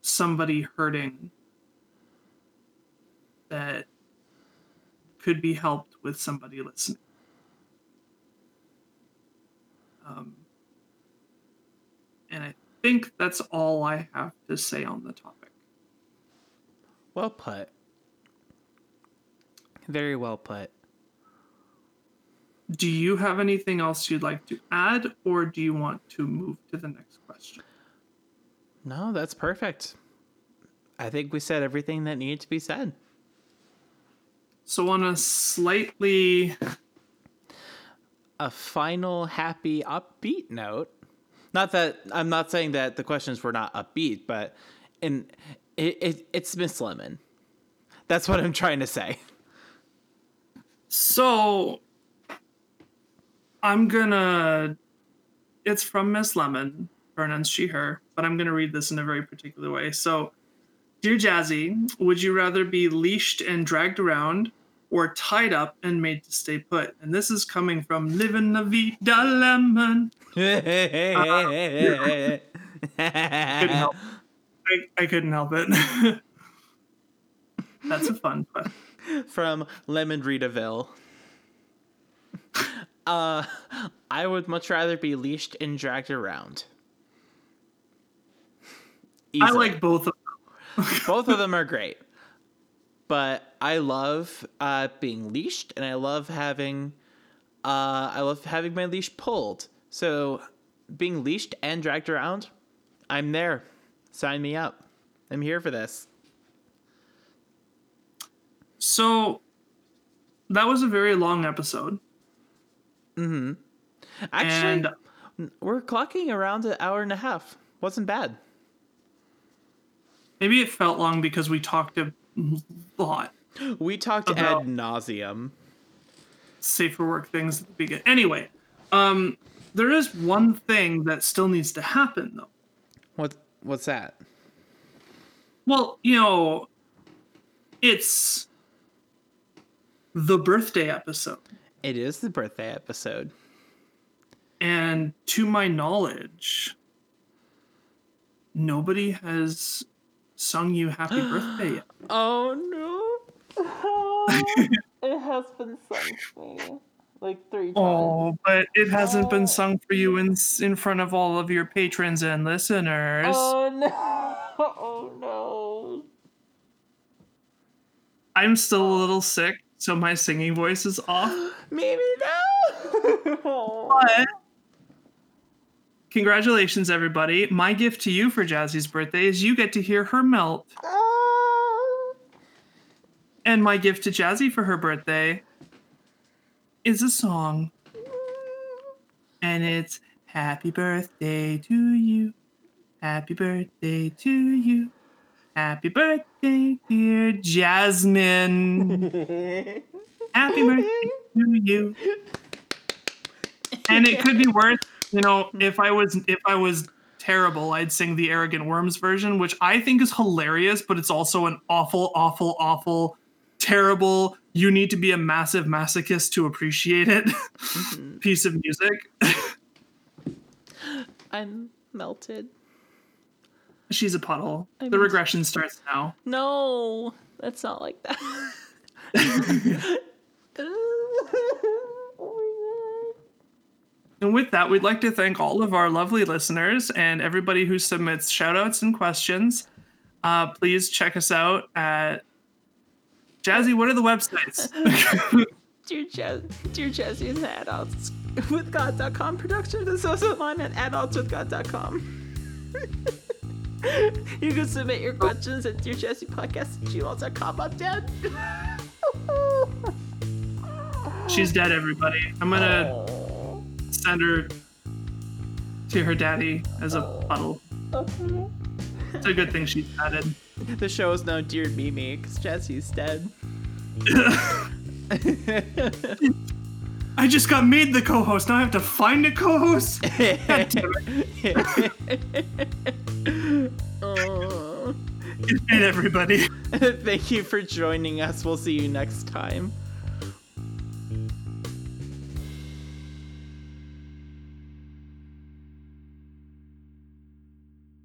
somebody hurting that could be helped with somebody listening. Um, and I think that's all I have to say on the topic. Well put. Very well put do you have anything else you'd like to add, or do you want to move to the next question? No, that's perfect. I think we said everything that needed to be said. So, on a slightly. A final happy, upbeat note. Not that I'm not saying that the questions were not upbeat, but in it, it it's Miss Lemon. That's what I'm trying to say. So I'm gonna. It's from Miss Lemon, pronouns she, her, but I'm gonna read this in a very particular way. So, dear Jazzy, would you rather be leashed and dragged around, or tied up and made to stay put? And this is coming from Living La Vida Lemon. uh, couldn't help. I, I couldn't help it. That's a fun question. From Lemon Ritaville. Uh, I would much rather be leashed and dragged around. Easily. I like both of them. both of them are great. But I love uh, being leashed and I love having uh, I love having my leash pulled. So being leashed and dragged around, I'm there. Sign me up. I'm here for this. So that was a very long episode. Mm-hmm. Actually, and we're clocking around an hour and a half. Wasn't bad. Maybe it felt long because we talked a lot. We talked ad nauseum. Safer work things at the beginning. Anyway, um, there is one thing that still needs to happen though. What? What's that? Well, you know, it's the birthday episode. It is the birthday episode. And to my knowledge, nobody has sung you happy birthday yet. Oh no. it has been sung for me like three times. Oh, but it hasn't oh. been sung for you in in front of all of your patrons and listeners. Oh no. Oh no. I'm still a little sick, so my singing voice is off. Maybe no. Oh. but congratulations, everybody! My gift to you for Jazzy's birthday is you get to hear her melt. Oh. And my gift to Jazzy for her birthday is a song. Mm. And it's Happy Birthday to you. Happy birthday to you. Happy birthday, dear Jasmine. Happy birthday to you. And it could be worth You know, if I was if I was terrible, I'd sing the arrogant worms version, which I think is hilarious, but it's also an awful, awful, awful, terrible. You need to be a massive masochist to appreciate it. Mm-hmm. Piece of music. I'm melted. She's a puddle. I'm- the regression starts now. No, that's not like that. oh And with that, we'd like to thank all of our lovely listeners and everybody who submits shoutouts and questions. Uh, please check us out at Jazzy. What are the websites? Dear, Jazz, Dear Jazzy is at adults with God.com production the social line at adultswithgod.com. you can submit your questions at Dear Jazzy Podcast at gmail.com. I'm dead. She's dead, everybody. I'm gonna Oh, send her to her daddy as a puddle. okay. It's a good thing she's dead. The show is now Dear Mimi because Jazzy's dead. I just got made the co-host. Now I have to find a co-host. God damn it. Oh. Good night, everybody. Thank you for joining us. We'll see you next time.